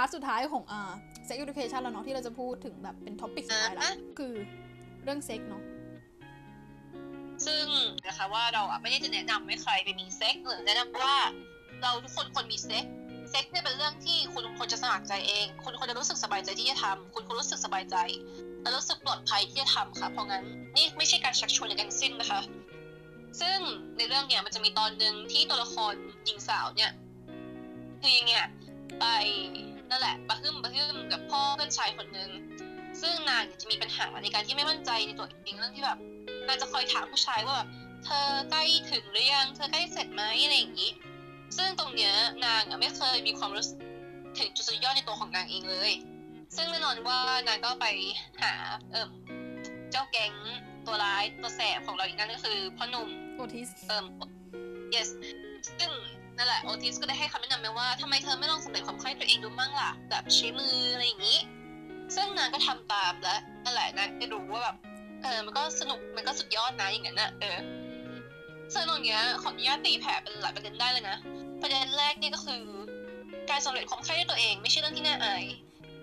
part สุดท้ายของอ่า sex education แล้วเนาะที่เราจะพูดถึงแบบเป็น topic สุดท้ายแล้วคือเรื่องเซ็กเนาะซึ่งนะคะว่าเราอะไม่ได้จะแนะนำให้ใครไปมีเซ็กหรือแนะนำว่าเราทุกคนควรมีเซ็กเซ็กเนี่ยเป็นเรื่องที่คุณควรจะสมัครใจเอง คุณควรจะรู้สึกสบายใจที่จะทำคุณควรรู้สึกสบายใจและรู้สึกปลอดภัยที่จะทำค่ะ เพราะงั้นนี่ไม่ใช่การชักชวนอย่างสิ้นนะคะ ซึ่งในเรื่องเนี่ยมันจะมีตอนหนึ่งที่ตัวละครหญิงสาวเนี่ยคือยังเนี่ยไป นั่นแหละบะฮึ่มบะฮึ่มกับพ่อเพื่อนชายคนหนึ่งซึ่งนางเนี่ยจะมีปัญหาในการที่ไม่มั่นใจในตัวเองเรื่องที่แบบนางจะคอยถามผู้ชายว่าแบบเธอใกล้ถึงหรือยังเธอใกล้เสร็จไหมอะไรอย่างนี้ ซึ่งตรงเนี้ยนางอะไม่เคยมีความรู้สึกถึงจุดสุดยอดในตัวของนางเองเลย ซึ่งแน่นอนว่านางก็ไปหาเอิ่มเจ้าแก๊งตัวร้ายตัวแสบของเราอีกนั่นก็คือพ่อหนุ่มโอทิสเอิ่ม yes ซึ่ง นั่นแหละโอทิสก็ได้ให้คำแนะนำไปว่าทำไมเธอไม่ลองสำเร็จความใคร่ตัวเองดูมั่งล่ะ แบบใช้มืออะไรอย่างนี้ ซึ่งนางก็ทำตามและนั่นแหละนางก็รู้ว่าแบบเออมันก็สนุกมันก็สุดยอดนะอย่างนั้นนะเออซึ่งตรงเนี้ยขออนุญาตตีแผ่เป็นหลายประเด็นได้เลยนะ ประเด็นแรกนี่ก็คือ การสำเร็จความใคร่ด้วยตัวเอง ไม่ใช่เรื่องที่น่าอาย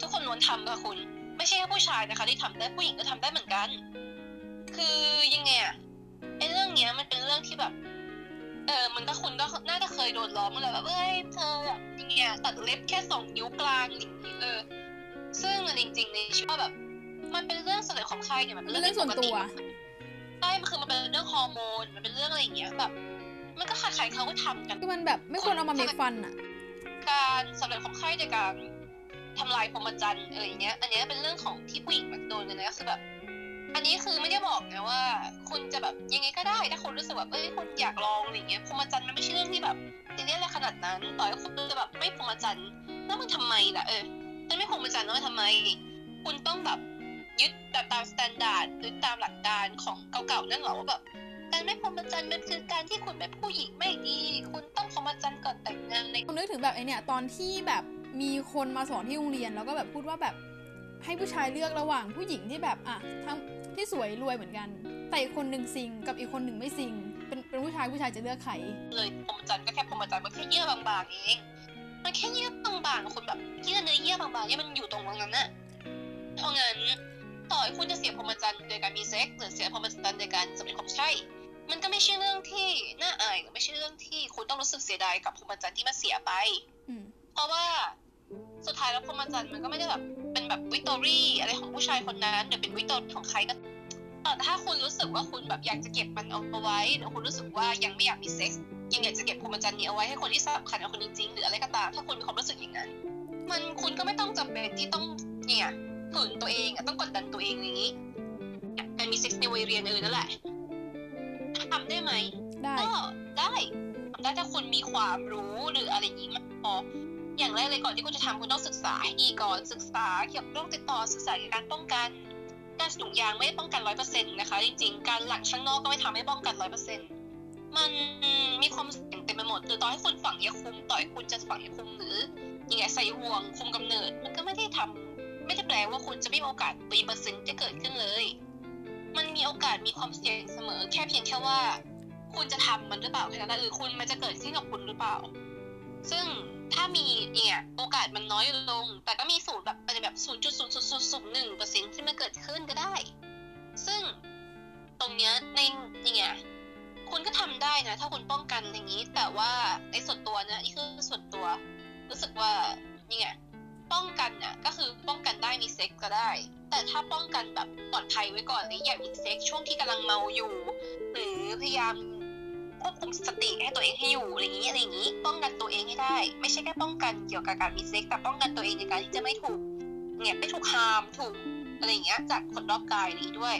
ทุกคนล้วนทำค่ะคุณ ไม่ใช่แค่ผู้ชายนะคะ ที่ทำได้ผู้หญิงก็ทำได้เหมือนกัน คือยังไงอะไอ้เรื่องเนี้ยมันเป็นเรื่องที่แบบ เออมันก็คุณก็น่าจะเยโดนล้อมาแล้วแบบเอ้ยเธอแบบยังไงอะตัดเล็บแค่สองนิ้วกลางอย่างนี้เออ ซึ่งอันจริงๆในชีวิตแบบ มันเป็นเรื่องสำเร็จความใคร่เนี่ยมันเป็นเรื่องส่วนตัวใช่มันคือมันเป็นเรื่องฮอร์โมน มันเป็นเรื่องอะไรอย่างเงี้ยแบบ มันก็ใครๆเขาก็ทำกันคือมันแบบไม่ควรเอามาเมคฟันอะการสำเร็จความใคร่ในการทำลายพรหมจรรย์เอออย่างเงี้ย อันเนี้ยเป็นเรื่องของที่ผู้หญิงแบบโดนกันนะคือแบบ อันนี้คือไม่ได้บอกนะว่า คุณจะแบบยังไงก็ได้ถ้าคุณรู้สึกแบบเอ้ยคุณอยากลองอะไรเงี้ยพรหมจรรย์มันไม่ใช่เรื่องที่แบบซีเรียสอะไรขนาดนั้นต่อให้คุณจะแบบไม่พรหมจรรย์แล้วมันทำไมล่ะเออมันไม่พรหมจรรย์แล้วมันทำไม คุณต้องแบบยึดแบบตาม standard หรือตามหลักการของเก่าๆนั่นเหรอว่าแบบการไม่พรหมจรรย์มันคือการที่คุณเป็นผู้หญิงไม่ดี คุณต้องพรหมจรรย์ก่อนแต่งงานอะไรผมนึกถึงแบบไอเนี่ยตอนที่แบบมีคนมาสอนที่โรงเรียนแล้วก็แบบพูดว่าแบบให้ผู้ชายเลือกระหว่างผู้หญิงที่แบบอะทั้ง ที่สวยรวยเหมือนกัน แต่อีกคนหนึ่งซิงกับอีกคนหนึ่งไม่ซิง เป็นเป็นผู้ชายผู้ชายจะเลือกใครเลยพรหมจรรย์ก็แค่พรหมจรรย์มันแค่เยื่อบางๆเองมันแค่เยื่อบางๆคุณแบบเยื่อเนื้อเยื่อบางๆเนี่ยมันอยู่ตรงนั้นน่ะเพราะงั้นต่อให้คุณจะเสียพรหมจรรย์โดยการมีเซ็กซ์หรือเสียพรหมจรรย์โดยการสำเร็จความใช่ มันก็ไม่ใช่เรื่องที่น่าอายหรือไม่ใช่เรื่องที่คุณต้องรู้สึกเสียดายกับพรหมจรรย์ที่มันเสียไปอืมเพราะว่าสุดท้ายแล้วพรหมจรรย์มันก็ไม่ได้แบบ เป็นแบบ victory อะไรของผู้ชายคนนั้นหรือเป็น victory ของใครก็แต่ถ้าคุณรู้สึกว่าคุณแบบอยากจะเก็บมันเอาไว้หรือคุณรู้สึกว่ายังไม่อยากมีเซ็กซ์ยังอยากจะเก็บพรหมจรรย์นี้เอาไว้ให้คนที่สำคัญกับคุณจริงๆหรืออะไรก็ตามถ้าคุณมีความรู้สึกอย่างนั้น มันคุณก็ไม่ต้องจำเป็นที่ต้องเนี่ยฝืนตัวเองอะต้องกดดันตัวเองอย่างนี้การมีเซ็กซ์ในวัยเรียนเออนั่นแหละทำได้ไหมได้ก็ได้ทำได้ถ้าคุณมีความรู้หรืออะไรอย่างนี้มากพอ อย่างแรกเลยก่อนที่คุณจะทำคุณต้องศึกษาให้ดีก่อนศึกษาเกี่ยวกับโรคติดต่อศึกษาเกี่ยวกับการป้องกันการสูงยางไม่ได้ป้องกันร้อยเปอร์เซ็นต์นะคะ จริง ๆ การหลังข้างนอกก็ไม่ทำให้ป้องกันร้อยเปอร์เซ็นต์มันมีความเสี่ยงเต็มไปหมดหรือต่อให้คุณฝังยาคุมต่อให้คุณจะฝังยาคุมหรือยังไงใส่ห่วงคุมกำเนิด มันก็ไม่ได้ทำไม่ได้แปลว่าคุณจะไม่มีโอกาสมีเปอร์เซ็นต์จะเกิดขึ้นเลย มันมีโอกาสมีความเสี่ยงเสมอ แค่เพียงแค่ว่า คุณจะทำมันหรือเปล่าแค่นั้นหรือคุณมันจะเกิดขึ้นกับคุณหรือเปล่า ซึ่ง ถ้ามีเนี่ยโอกาสมันน้อยลง แต่ก็มีสูตรแบบเป็นแบบศูนย์จุดศูนย์ศูนย์ศูนย์ศูนย์หนึ่งเปอร์เซ็นที่มันเกิดขึ้นก็ได้ ซึ่งตรงเนี้ยในเนี่ยคุณก็ทำได้นะ ถ้าคุณป้องกันอย่างนี้ แต่ว่าในส่วนตัวนะนี่คือส่วนตัว รู้สึกว่านี่ไงป้องกันน่ะก็คือป้องกันได้มีเซ็กก็ได้ แต่ถ้าป้องกันแบบปลอดภัยไว้ก่อนเลยอย่ามีเซ็กช่วงที่กำลังเมาอยู่ หรือพยายาม ควบคุมสติให้ตัวเองให้อยู่อะไรอย่างนี้อะไรอย่างนี้ ป้องกันตัวเองให้ได้ ไม่ใช่แค่ป้องกันเกี่ยวกับการมีเซ็กแต่ป้องกันตัวเองในการที่จะไม่ถูกเนี่ยไม่ถูก harm ถูกอะไรอย่างเงี้ยจากคนรอบกายนี้ด้วย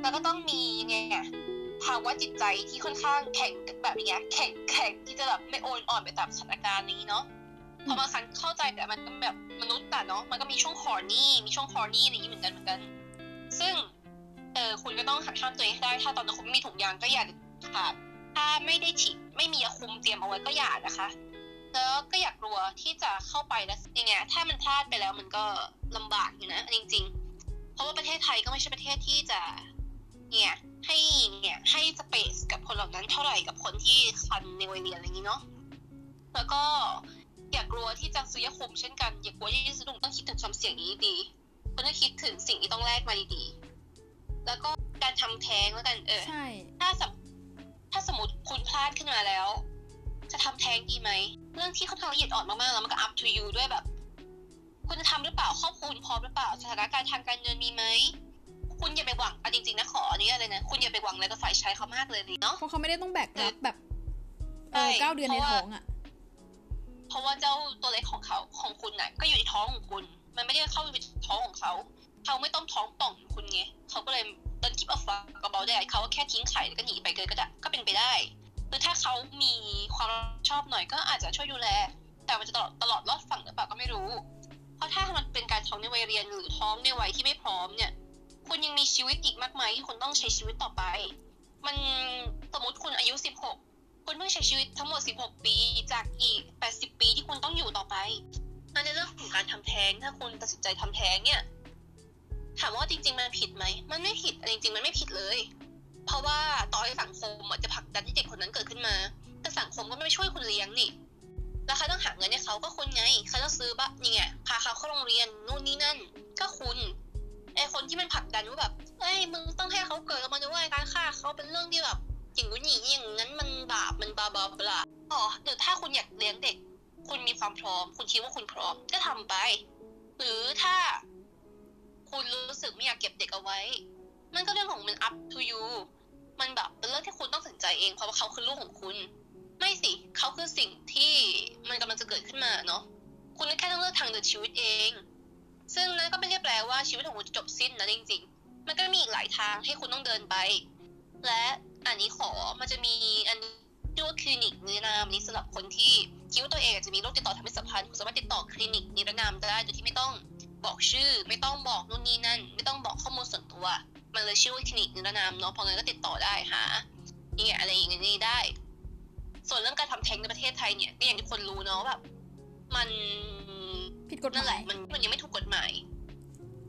แล้วก็ต้องมีไงภาวะจิตใจที่ค่อนข้างแข็งแบบอย่างเงี้ยแข็งแข็งที่จะแบบไม่โอนอ่อนไปตามสถานการณ์นี้เนาะพอบางครั้งเข้าใจแต่มันก็แบบมนุษย์แต่เนาะมันก็มีช่วงคอร์นี่มีช่วงคอร์นี่อะไรอย่างนี้เหมือนกันเหมือนกัน ซึ่งเออคุณก็ต้องหักห้ามตัวเองให้ได้ ถ้าตอนนั้นคุณไม่มีถุงยางก็อย่าขาด ถ้าไม่ได้ฉีดไม่มียาคุมเตรียมเอาไว้ก็อย่านะคะ แล้วก็อยากกลัวที่จะเข้าไปแล้วยังไงถ้ามันพลาดไปแล้วมันก็ลำบากอยู่นะจริง ๆ เพราะว่าประเทศไทยก็ไม่ใช่ประเทศที่จะเนี่ยให้เนี่ยให้สเปซกับคนเหล่านั้นเท่าไหร่กับคนที่คันในวัยเรียนอะไรอย่างนี้เนาะแล้วก็อย่ากลัวที่จะซื้อยาคุมเช่นกัน อย่ากลัวที่จะสนุกต้องคิดถึงความเสี่ยงนี้ดีคุณต้องคิดถึงสิ่งที่ต้องแลกมาดีๆแล้วก็การทำแท้งแล้วกันเออใช่ถ้าสม ถ้าสมมติคุณพลาดขึ้นมาแล้ว จะทำแท้งดีไหม เรื่องที่ค่อนข้างละเอียดอ่อนมากๆ แล้วมันก็ up to you ด้วยแบบ คุณจะทำหรือเปล่าครอบครัวคุณพร้อมหรือเปล่าสถานการณ์ทางการเงินมีไหมคุณอย่าไปหวังเอาจริงๆนะขออนุญาตเลยนะคุณอย่าไปหวังอะไรกับฝ่ายชายเขามากเลยเนาะเพราะเขาไม่ได้ต้องแบกรับแบบเอใช่อเก้าเดือนในเพราะว่าท้องอะเพราะว่าเจ้าตัวเล็กของเขาของคุณน่ะ ก็อยู่ในท้องของคุณ มันไม่ได้เข้าไปท้องของเขา เขาไม่ต้องท้องป่องของคุณไงเขาก็เลย เดินคิปออฟฟักกับเบาได้เขาแค่ทิ้งไข่แล้วก็หนีไปเลยก็ได้ก็เป็นไปได้หรือถ้าเขามีความชอบหน่อยก็อาจจะช่วยดูแล แต่มันจะตลอดตลอดรอดฝั่งหรือเปล่าก็ไม่รู้ เพราะถ้ามันเป็นการท้องในวัยเรียนหรือท้องในวัยที่ไม่พร้อมเนี่ย คุณยังมีชีวิตอีกมากมายที่คุณต้องใช้ชีวิตต่อไป มันสมมติคุณอายุ 16 คุณเพิ่งใช้ชีวิตทั้งหมด 16 ปีจากอีก 80 ปีที่คุณต้องอยู่ต่อไปในเรื่องของการทำแท้งถ้าคุณตัดสินใจทำแท้งเนี่ย ถามว่าจริง ๆ มันผิดไหม มันไม่ผิดจริง ๆ มันไม่ผิดเลย เพราะว่าต่อให้สังคมจะผลักดันให้เด็กคนนั้นเกิดขึ้นมา แต่สังคมก็ไม่ช่วยคุณเลี้ยงนี่ แล้วใครต้องหาเงินให้เขาก็คุณไงใครต้องซื้อบ้านี่ไงพาเขาเข้าโรงเรียนนู่นนี่นั่น ก็คุณไอคนที่มันผลักดันว่าแบบเอ้ยมึงต้องให้เขาเกิดมาด้วยการฆ่าเขาเป็นเรื่องที่แบบอย่างนู้นอย่างนี้อย่างนั้นมันบาปมันบาบาบลาอ๋อหรือถ้าคุณอยากเลี้ยงเด็ก คุณมีความพร้อม คุณคิดว่าคุณพร้อมก็ทำไป หรือถ้า คุณรู้สึกไม่อยากเก็บเด็กเอาไว้ มันก็เรื่องของมัน up to you มันแบบเป็นเรื่องที่คุณต้องตัดสินใจเอง เพราะว่าเขาคือลูกของคุณ ไม่สิเขาคือสิ่งที่มันกำลังจะเกิดขึ้นมาเนาะคุณแค่ต้องเลือกทางเดินชีวิตเอง ซึ่งนั่นก็ไม่ได้แปลว่าชีวิตของคุณจะจบสิ้นนะจริง ๆ มันก็มีอีกหลายทางให้คุณต้องเดินไป และอันนี้ขอมันจะมีอันชื่อว่าคลินิกนิรนามนี้สำหรับคนที่คิดว่าตัวเองอาจจะมีโรคติดต่อทางเพศสัมพันธ์คุณสามารถติดต่อคลินิกนิรนามได้โดยที่ไม่ต้อง บอกชื่อ ไม่ต้องบอกนู่นนี่นั่น ไม่ต้องบอกข้อมูลส่วนตัว มันเลยชื่อว่าคลินิกนิรนามเนาะพองั้นก็ติดต่อได้หานี่ไงอะไรอย่างนี้ได้ ส่วนเรื่องการทำแท้งในประเทศไทยเนี่ยก็อย่างที่คนรู้เนาะแบบมันผิดกฎหนั่นแหมายละมันมันยังไม่ถูกกฎหมาย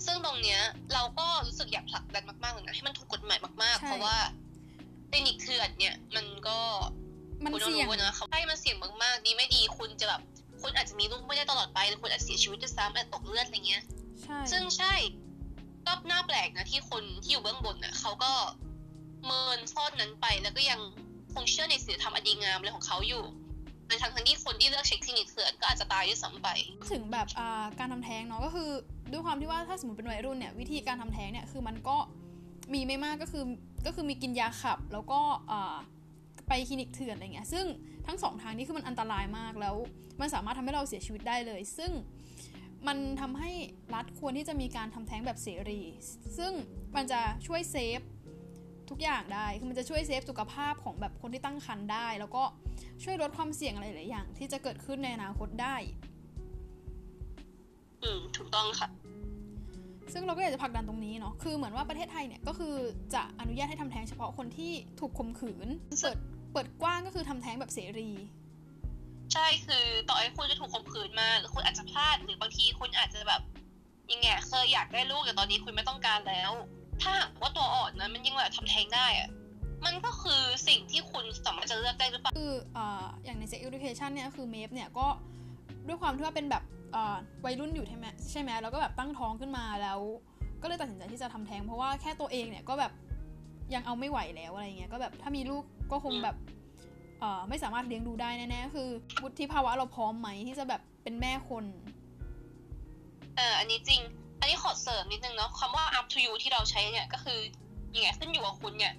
ซึ่งตรงเนี้ย เราก็รู้สึกอยากผลักดันมากๆเลยนะให้มันถูกกฎหมายมากๆใช่เพราะว่าคลินิกเถื่อนเนี่ย มันก็มันคุณต้องเสี่ยงรู้นะเขาให้มันเสี่ยงมากๆ ดีไม่ดีคุณจะแบบ คุณอาจจะมีลูกไม่ได้ตลอดไปหรือคุณอาจจะเสียชีวิตด้วยซ้ำอาจจะตกเลือดอะไรเงี้ยใช่ซึ่งใช่ก็น่าแปลกนะที่คนที่อยู่เบื้องบนน่ะเขาก็เมินซ่อนนั้นไปแล้วก็ยังคงเชื่อในศีลธรรมอันดีงามอะไรของเขาอยู่ในทางทั้งที่คนที่เลือกเช็คคลินิกเถื่อนก็อาจจะตายด้วยซ้ำไป ถึงแบบอ่าการทำแท้งเนาะก็คือด้วยความที่ว่าถ้าสมมติเป็นวัยรุ่นเนี่ยวิธีการทำแท้งเนี่ยคือมันก็มีไม่มากก็คือก็คือมีกินยาขับ แล้วก็อ่าไปคลินิกเถื่อนอะไรเงี้ยซึ่ง ทั้งสองทางนี้คือมันอันตรายมากแล้ว มันสามารถทำให้เราเสียชีวิตได้เลย ซึ่งมันทำให้รัฐควรที่จะมีการทำแท้งแบบเสรี ซึ่งมันจะช่วยเซฟทุกอย่างได้ คือมันจะช่วยเซฟสุขภาพของแบบคนที่ตั้งครรภ์ได้ แล้วก็ช่วยลดความเสี่ยงอะไรหลายอย่าง ที่จะเกิดขึ้นในอนาคตได้ อืม ถูกต้องค่ะ ซึ่งเราก็อยากจะผลักดันตรงนี้เนาะ คือเหมือนว่าประเทศไทยเนี่ยก็คือจะอนุญาตให้ทำแท้งเฉพาะคนที่ถูกข่มขืนเปิด เปิดกว้างก็คือทำแท้งแบบเสรี ใช่คือต่อให้คุณจะถูกข่มขืนมาหรือคุณอาจจะพลาดหรือบางทีคุณอาจจะแบบยังไงเคยอยากได้ลูกแต่ตอนนี้คุณไม่ต้องการแล้ว ถ้าหากว่าตัวอ่อนนะมันยังแบบทำแท้งได้อะมันก็คือสิ่งที่คุณสามารถจะเลือกได้หรือเปล่าคืออ่าอย่างใน sex education เนี่ยคือเมฟเนี่ยก็ด้วยความที่ว่าเป็นแบบอ่าวัยรุ่นอยู่ใช่ไหมใช่ไหมแล้วก็แบบตั้งท้องขึ้นมาแล้ว ก็เลยตัดสินใจที่จะทำแท้งเพราะว่าแค่ตัวเองเนี่ยก็แบบยังเอาไม่ไหวแล้วอะไรเงี้ยก็แบบถ้ามีลูก ก็คงแบบเอ่อไม่สามารถเลี้ยงดูได้แน่ๆคือวุฒิภาวะเราพร้อมไหมที่จะแบบเป็นแม่คนเอออันนี้จริง อันนี้ขอเสริมนิดนึงเนาะคำว่า up to you ที่เราใช้เนี่ยก็คือยังไงขึ้นอยู่กับคุณเนี่ย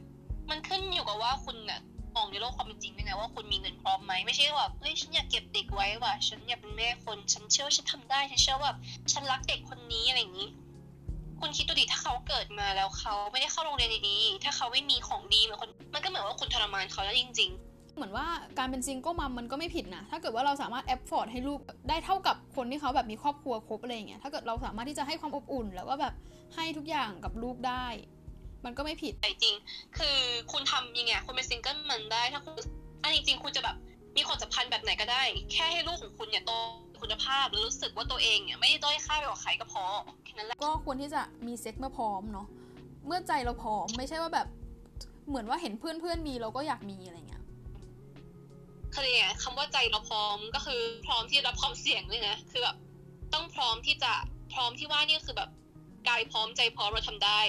มันขึ้นอยู่กับว่าคุณเนี่ยมองในโลกความเป็นจริงด้วยนะว่าคุณมีเงินพร้อมไหมไม่ใช่ว่าเฮ้ยฉันอยากเก็บเด็กไว้ว่ะฉันอยากเป็นแม่คนฉันเชื่อว่าฉันทำได้ฉันเชื่อว่าฉันรักเด็กคนนี้อะไรอย่างนี้ คุณคิดดูดิถ้าเขาเกิดมาแล้วเขาไม่ได้เข้าโรงเรียนดีๆถ้าเขาไม่มีของดีเหมือนคนมันก็เหมือนว่าคุณทรมานเขาแล้วจริงเหมือนว่าการเป็น single mom มันก็ไม่ผิดนะ ถ้าเกิดว่าเราสามารถ afford ให้ลูกได้เท่ากับคนที่เขาแบบมีครอบครัวครบอะไรอย่างเงี้ย ถ้าเกิดเราสามารถที่จะให้ความอบอุ่น แล้วก็แบบให้ทุกอย่างกับลูกได้ มันก็ไม่ผิดๆแต่จริง คือคุณทำยังไงคุณเป็น single mom ได้ ถ้าคุณอันจริงๆคุณจะแบบ มีความสัมพันธ์แบบไหนก็ได้ แค่ให้ลูกของคุณเนี่ยโตมีคุณภาพแล้วรู้สึกว่าตัวเองเนี่ยไม่ได้ด้อยค่าไปกว่าใครก็พอแค่นั้นแหละก็ควรที่จะมีเซ็กเมื่อพร้อมเนาะเมื่อใจเราพร้อมไม่ใช่ว่าแบบเหมือนว่าเห็นเพื่อนเพื่อนๆมีเราก็อยากมีอะไรเงี้ยเขาเรียกไงคำว่าใจเราพร้อมก็คือพร้อมที่จะรับความเสี่ยงเลยนะคือแบบต้องพร้อมที่จะพร้อมที่ว่านี่คือแบบกายพร้อมใจพร้อมเราทำได้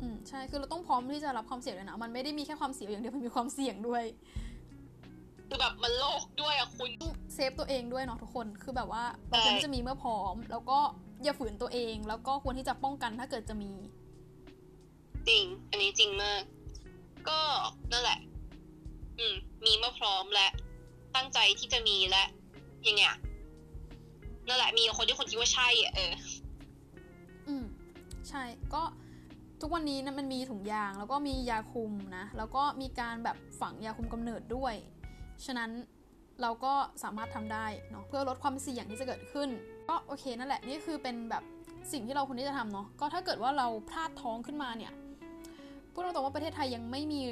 อืมใช่คือเราต้องพร้อมที่จะรับความเสี่ยงเลยนะมันไม่ได้มีแค่ความเสี่ยงอย่างเดียวมันมีความเสี่ยงด้วย คือแบบมันโลกด้วยอะคุณเซฟตัวเองด้วยเนาะทุกคนคือแบบว่าเราควรที่จะมีเมื่อพร้อม แล้วก็อย่าฝืนตัวเอง แล้วก็ควรที่จะป้องกันถ้าเกิดจะมี จริง อันนี้จริงมาก ก็นั่นแหละ อืม มีเมื่อพร้อมและ ตั้งใจที่จะมีและยังไงอะนั่นแหละมีคนที่คนคิดว่าใช่อะเออ อืม ใช่ก็ทุกวันนี้นะมันมีถุงยางแล้วก็มียาคุมนะ แล้วก็มีการแบบฝังยาคุมกำเนิดด้วย ฉะนั้นเราก็สามารถทำได้เนาะเพื่อลดความเสี่ยงที่จะเกิดขึ้น ก็โอเคนั่นแหละนี่คือเป็นแบบสิ่งที่เราควรที่จะทำเนาะก็ถ้าเกิดว่าเราพลาดท้องขึ้นมาเนี่ยพูดตรงๆว่าประเทศไทยยังไม่มี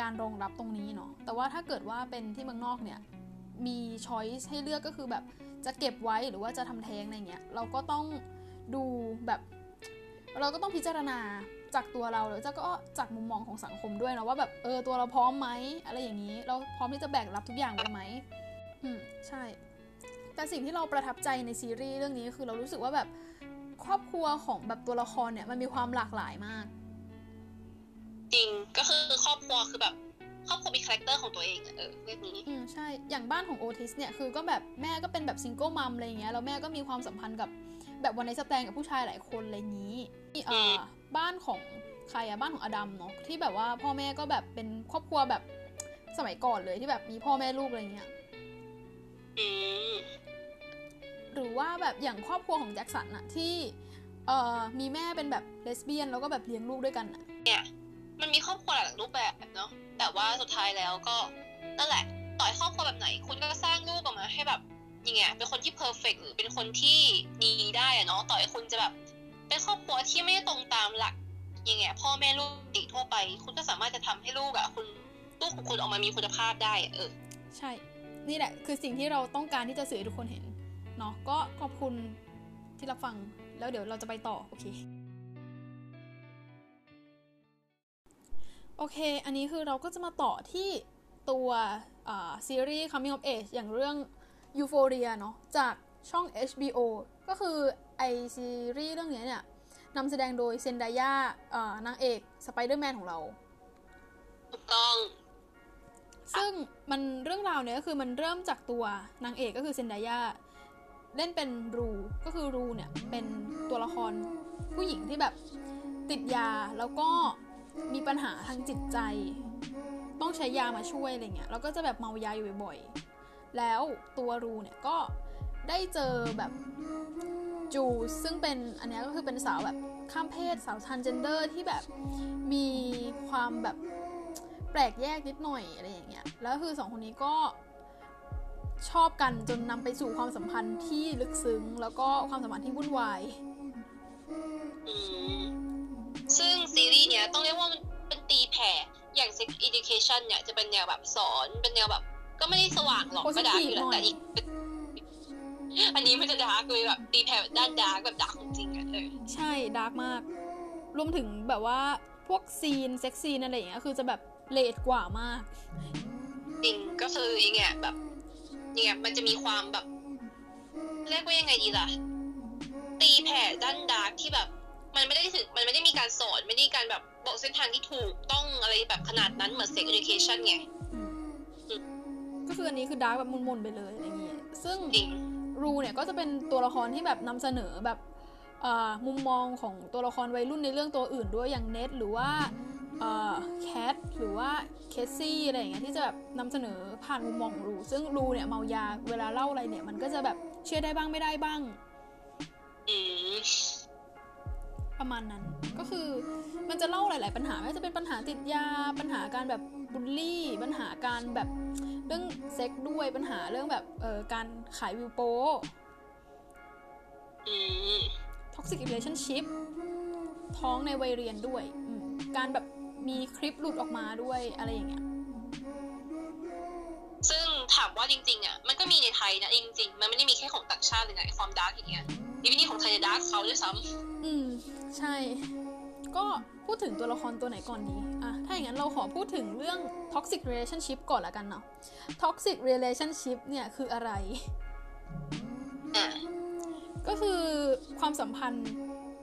การรองรับตรงนี้เนาะแต่ว่าถ้าเกิดว่าเป็นที่เมืองนอกเนี่ยมีช้อยส์ให้เลือกก็คือแบบจะเก็บไว้หรือว่าจะทำแท้งอะไรเงี้ยเราก็ต้องดูแบบ เราก็ต้องพิจารณา จากตัวเราหรือจะก็จากมุมมองของสังคมด้วยนะว่าแบบเออตัวเราพร้อมไหมอะไรอย่างนี้ เราพร้อมที่จะแบกรับทุกอย่างไว้ไหมอืมใช่ แต่สิ่งที่เราประทับใจในซีรีส์เรื่องนี้คือเรารู้สึกว่าแบบครอบครัวของแบบตัวละครเนี่ยมันมีความหลากหลายมาก จริงก็คือครอบครัวคือแบบครอบครัวมี character ของตัวเองอะเออเรื่องนี้อืมใช่อย่างบ้านของโอทิสเนี่ยคือก็แบบแม่ก็เป็นแบบ single mom อะไรอย่างเงี้ยแล้วแม่ก็มีความสัมพันธ์กับแบบ one night stand กับผู้ชายหลายคนอะไรอย่างนี้มีเอ่อ บ้านของใครอะบ้านของอดัมเนาะที่แบบว่าพ่อแม่ก็แบบเป็นครอบครัวแบบสมัยก่อนเลยที่แบบมีพ่อแม่ลูกอะไรเงี้ยหรือว่าแบบอย่างครอบครัวของแจ็คสันอะที่เอ่อมีแม่เป็นแบบเลสเบี้ยนแล้วก็แบบเลี้ยงลูกด้วยกันอะมันมีครอบครัวหลายรูปแบบเนาะแต่ว่าสุดท้ายแล้วก็นั่นแหละ ต่อยครอบครัวแบบไหน คุณก็สร้างลูกออกมาให้แบบยังไงเป็นคนที่เพอร์เฟกหรือเป็นคนที่ดีได้อะเนาะต่อให้คุณจะแบบ เป็นครอบครัวที่ไม่ได้ตรงตามหลักยังไงพ่อแม่ลูกติทั่วไป คุณก็สามารถจะทำให้ลูกอะคุณลูกของคุณออกมามีคุณภาพได้เออ ใช่ นี่แหละ คือสิ่งที่เราต้องการที่จะสื่อให้ทุกคนเห็นเนาะก็ขอบคุณที่รับฟังแล้วเดี๋ยวเราจะไปต่อ โอเค โอเค อันนี้คือเราก็จะมาต่อที่ตัวซีรีส์ Coming of Age อย่างเรื่อง Euphoria เนาะจากช่อง HBO ก็คือ ไอซีรีส์เรื่องนี้เนี่ยนำแสดงโดยเซนไดายาอ่านางเอกสไปเดอร์แมนของเรา ถูกต้อง ซึ่งมันเรื่องราวเนี่ยก็คือมันเริ่มจากตัวนางเอกก็คือเซนไดายาเล่นเป็นรูก็คือรูเนี่ยเป็นตัวละครผู้หญิงที่แบบติดยาแล้วก็มีปัญหาทางจิตใจ ต้องใช้ยามาช่วยอะไรเงี้ยแล้วก็จะแบบเมายาอยู่บ่อยๆแล้วตัวรูเนี่ยก็ได้เจอแบบ จู ซึ่งเป็นอันเนี้ยก็คือเป็นสาวแบบข้ามเพศสาวทันเจนเดอร์ที่แบบมีความแบบแปลกแยกนิดหน่อยอะไรอย่างเงี้ยแล้วคือสองคนนี้ก็ชอบกันจนนำไปสู่ความสัมพันธ์ที่ลึกซึ้ง แล้วก็ความสัมพันธ์ที่วุ่นวายอืมซึ่งซีรีส์เนี้ยต้องเรียกว่ามันเป็นตีแผ่อย่าง sex education เนี่ยจะเป็นแนวแบบสอนเป็นแนวแบบ ก็ไม่ได้สว่างหรอกก็ dark อยู่แหละแต่อีกเป็น อันนี้มันจะ dark เลยแบบตีแผ่แบบด้าน dark แบบ dark จริงๆอะเออใช่ dark มาก รวมถึงแบบว่าพวก scene sex scene อะไรอย่างเงี้ยคือจะแบบเรตกว่ามาก จริงก็คือยังไงแบบยังไงมันจะมีความแบบเรียกว่ายังไงดีล่ะ ตีแผ่ด้าน dark ที่แบบ มันไม่ได้ถึงมันไม่ได้มีการสอนไม่ได้มีการแบบบอกเส้นทางที่ถูกต้องอะไรแบบขนาดนั้นเหมือน sex education ไงก็คืออันนี้คือ dark แบบมุนๆไปเลยอะไรอย่างเงี้ยซึ่งจริง รูเนี่ยก็จะเป็นตัวละครที่แบบนำเสนอแบบมุมมองของตัวละครวัยรุ่นในเรื่องตัวอื่นด้วยอย่างเน็ตหรือว่าแคทหรือว่าเคสซี่อะไรอย่างเงี้ยที่จะแบบนำเสนอผ่านมุมมองของรูซึ่งรูเนี่ยเมายาเวลาเล่าอะไรเนี่ย มันก็จะแบบเชื่อได้บ้างไม่ได้บ้างประมาณนั้นก็คือมันจะเล่าหลาย ๆ ปัญหาไม่ว่าจะเป็นปัญหาติดยาปัญหาการแบบบูลลี่ ปัญหาการแบบ เรื่องเซ็กด้วยปัญหาเรื่องแบบเอ่อการขายวิวโปอืม toxic relationship ท้องในวัยเรียนด้วยอืมการแบบมีคลิปหลุดออกมาด้วยอะไรอย่างเงี้ย ซึ่งถามว่าจริงๆอะมันก็มีในไทยนะจริงๆ มันไม่ได้มีแค่ของต่างชาติเลยนะไอ้ความ dark อย่างเงี้ยอีวินี่ของไทยเนี่ย dark เขาด้วยซ้ำอืม ใช่ ก็พูดถึงตัวละครตัวไหนก่อนดีอะ ถ้าอย่างนั้นเราขอพูดถึงเรื่อง toxic relationship ก่อนละกันเนาะ toxic relationship เนี่ยคืออะไร ก็คือความสัมพันธ์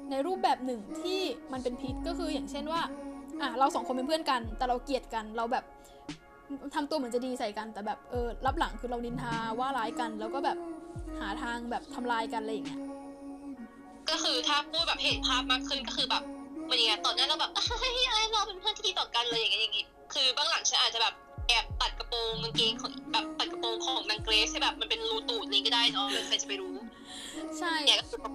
ในรูปแบบหนึ่งที่มันเป็นพิษก็คืออย่างเช่นว่าอะเราสองคนเป็นเพื่อนกัน แต่เราเกลียดกันเราแบบทำตัวเหมือนจะดีใส่กันแต่แบบเออรับหลังคือเรานินทาว่าร้ายกัน แล้วก็แบบหาทางแบบทำลายกันอะไรอย่างเงี้ยก็คือถ้าพูดแบบเห็นภาพมากขึ้นก็คือแบบ มันอย่างเงี้ยตอนนั้นเราแบบเฮ้ยอะไรเราเป็นเพื่อนที่ดีต่อกันเลยอย่างเงี้ยอย่างงี้คือเบื้องหลังฉันอาจจะแบบแอบตัดกระโปรงกางเกงของแบบตัดกระโปรงของนางเกรซให้แบบมันเป็นรูตูดนี้ก็ได้เนาะใครจะไปรู้ใช่เนี่ยก็คือแบบ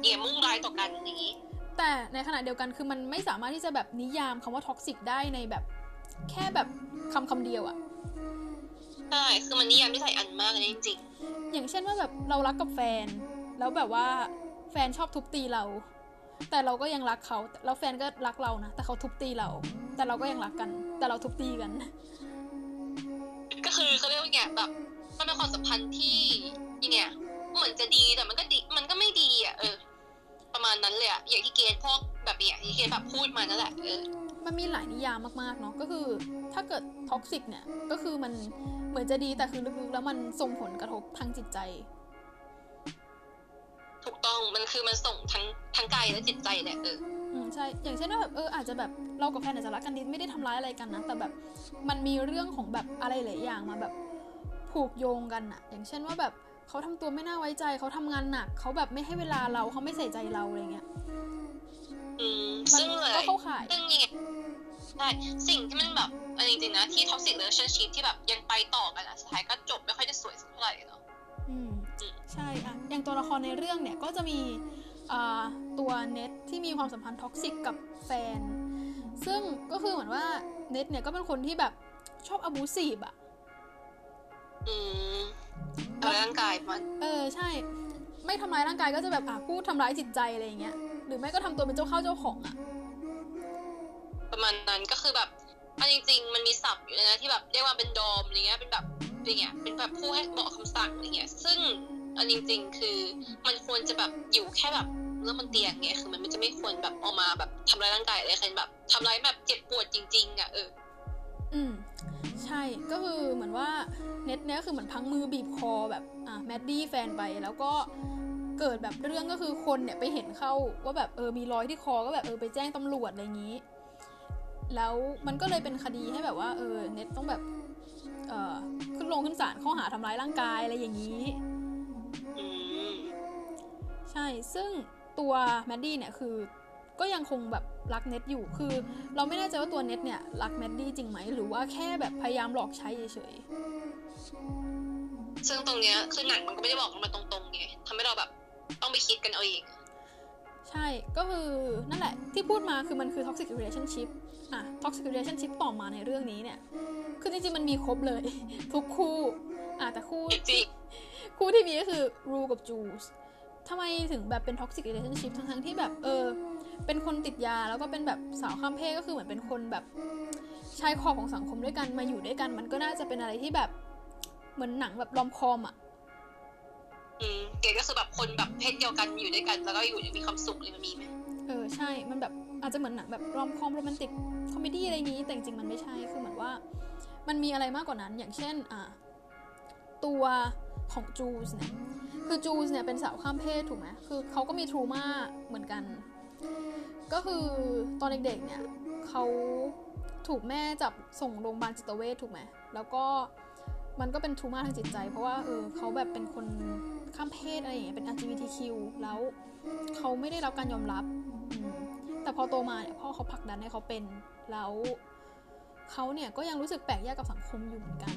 เนี่ยมุ่งร้ายต่อกันอย่างงี้ แต่ในขณะเดียวกันคือมันไม่สามารถที่จะแบบนิยามคำว่าท็อกซิกได้ในแบบแค่แบบคำคำเดียวอะใช่คือมันนิยามที่ใส่อันมากเลยจริงอย่างเช่นว่าแบบเรารักกับแฟน แล้วแบบว่าแฟนชอบทุบตีเรา แต่เราก็ยังรักเขาแล้วแฟนก็รักเรานะแต่เขาทุบตีเรา แต่เราก็ยังรักกัน แต่เราทุบตีกันๆก็คือเขาเรียกว่าไงแบบมันเป็นความสัมพันธ์ที่ยังไงเหมือนจะดีแต่มันก็ดีมันก็ไม่ดีอะเออ ประมาณนั้นเลยอะอย่างที่เกณฑ์พวกแบบเนี้ยที่เกณฑ์แบบพูดมานั่นแหละเออมันมีหลายนิยามมากๆเนาะก็คือ ถ้าเกิด toxic เนี่ยก็คือมันเหมือนจะดีแต่คือลึกๆแล้วมันส่งผลกระทบทางจิตใจ ถูกต้องมันคือมันส่งทั้งทั้งกายและจิตใจแหละเอออืมใช่ อย่างเช่นว่าแบบเอออาจจะแบบเรากับแฟนอาจจะรักกันดีไม่ได้ทำร้ายอะไรกันนะแต่แบบมันมีเรื่องของแบบอะไรหลายอย่างมาแบบผูกโยงกันอะอย่างเช่นว่าแบบเขาทำตัวไม่น่าไว้ใจเขาทำงานหนักเขาแบบไม่ให้เวลาเราเขาไม่ใส่ใจเราอะไรเงี้ยอืมมันซึ่งเลยก็เข้าข่ายซึ่งนี่ไงใช่สิ่งที่มันแบบอันจริงๆนะที่ toxic relationship ที่แบบยังไปต่อกันอะสุดท้ายก็จบไม่ค่อยได้สวยสักเท่าไหร่เนาะอืม อืมใช่อะอย่างตัวละครในเรื่องเนี่ยก็จะมีอ่าตัวเน็ตที่มีความสัมพันธ์ toxic กับแฟน ซึ่งก็คือเหมือนว่าเน็ตเนี่ยก็เป็นคนที่แบบชอบ abusive อะอืมเอาร่างกายมัน เออใช่ ไม่ทำร้ายร่างกายก็จะแบบอะพูดทำร้ายจิตใจอะไรอย่างเงี้ย หรือไม่ก็ทำตัวเป็นเจ้าเข้าเจ้าของอะประมาณนั้นก็คือแบบอันจริง ๆ มันมีศัพท์อยู่เลยนะที่แบบเรียกว่าเป็นดอมอะไรเงี้ยเป็นแบบ อะไรเงี้ยเป็นแบบผู้ให้บอกคำสั่งอะไรเงี้ย ซึ่งอันจริง ๆ คือมันควรจะแบบอยู่แค่แบบเรื่องมันเตียงไงคือมันจะไม่ควรแบบออกมาแบบทำร้ายร่างกายอะไรใครแบบทำร้ายแบบเจ็บปวดจริง ๆอะเออ อืมใช่ก็คือเหมือนว่าเน็ตเนี่ยก็คือเหมือนพังมือบีบคอแบบอะแมดดี้แฟนไปแล้วก็เกิดแบบเรื่องก็คือคนเนี่ยไปเห็นเข้าว่าแบบเออมีรอยที่คอก็แบบเออไปแจ้งตำรวจอะไรอย่างนี้ แล้วมันก็เลยเป็นคดีให้แบบว่าเออเน็ตต้องแบบ ขึ้นลงขึ้นศาลข้อหาทำร้ายร่างกายอะไรอย่างนี้อืมใช่ ซึ่งตัวแมดดี้เนี่ยคือก็ยังคงแบบรักเน็ตอยู่ คือ เราไม่แน่ใจว่าตัวเน็ตเนี่ยรักแมดดี้จริงไหม หรือว่าแค่แบบพยายามหลอกใช้เฉยซึ่งตรงเนี้ยคือหนังมันก็ไม่ได้บอกมาตรงๆไงทำให้เราแบบต้องไปคิดกันเอาเองๆใช่ ก็คือนั่นแหละที่พูดมาคือมันคือ toxic relationship อะ toxic relationship ต่อมาในเรื่องนี้เนี่ย คือจริงๆมันมีครบเลย ทุกคู่อะแต่คู่จริงคู่ที่มีก็คือรูกับจูสทำไมถึงแบบเป็น toxic relationship ทั้งๆที่แบบเออ เป็นคนติดยาแล้วก็เป็นแบบสาวข้ามเพศก็คือเหมือนเป็นคนแบบชายขอบของสังคมด้วยกันมาอยู่ด้วยกัน มันก็น่าจะเป็นอะไรที่แบบเหมือนหนังแบบรอมคอมอะอืมเกย์ก็คือแบบคนแบบเพศเดียวกันอยู่ด้วยกัน แล้วก็อยู่อย่างมีความสุขเลยมันมีไหมเออใช่มันแบบ อาจจะเหมือนหนังแบบ romcom romantic comedy อะไรนี้แต่จริงๆมันไม่ใช่คือเหมือนว่า มันมีอะไรมากกว่านั้น อย่างเช่นอ่าตัวของจูสเนี่ยคือจูสเนี่ยเป็นสาวข้ามเพศถูกไหมคือเขาก็มี trauma เหมือนกัน ก็คือตอนเด็กๆเนี่ยเขาถูกแม่จับส่งโรงพยาบาลจิตเวชถูกไหมแล้วก็มันก็เป็น trauma ทางจิตใจ เพราะว่าเออเขาแบบเป็นคนข้ามเพศอะไรอย่างเงี้ยเป็น LGBTQ แล้วเขาไม่ได้รับการยอมรับ แต่พอโตมาเนี่ยพ่อเขาผลักดันให้เขาเป็นแล้วเขาเนี่ยก็ยังรู้สึกแปลกแยกกับสังคมอยู่เหมือนกัน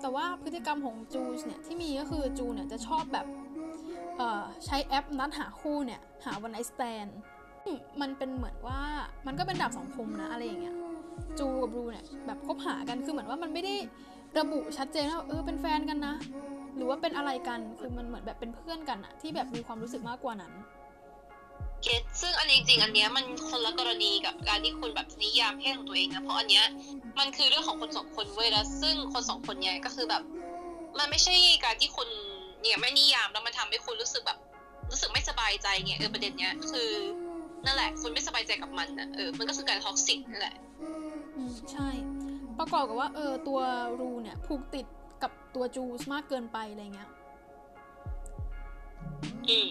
แต่ว่าพฤติกรรมของจูเนี่ยที่มีก็คือจูเนี่ยจะชอบแบบเอ่อใช้แอปนัดหาคู่เนี่ยหาวันไนสแตนมันเป็นเหมือนว่ามันก็เป็นดาบสองคมนะอะไรอย่างเงี้ยจูกับบลูเนี่ยแบบคบหากันคือเหมือนว่ามันไม่ได้ระบุชัดเจนว่าเออเป็นแฟนกันนะ หรือว่าเป็นอะไรกันคือมันเหมือนแบบเป็นเพื่อนกันอะที่แบบมีความรู้สึกมากกว่านั้นเกตซึ่งอันจริงๆอันเนี้ยมันคนละกรณีกับการที่คุณแบบนิยามเพศของตัวเองนะเพราะอันเนี้ยมันคือเรื่องของคนสองคนเว้ยแล้วซึ่งคนสองคนเนี้ยก็คือแบบ มันไม่ใช่การที่คุณเนี่ยไม่นิยามแล้วมันทำให้คุณรู้สึกแบบ รู้สึกไม่สบายใจไงเออประเด็นเนี้ยคือนั่นแหละ คุณไม่สบายใจกับมันนะเออมันก็คือการ toxic นั่นแหละ อืมใช่ ประกอบกับว่าเออตัวรูเนี่ยผูกติดกับ ตัวจูสมากเกินไปอะไรเงี้ยอืม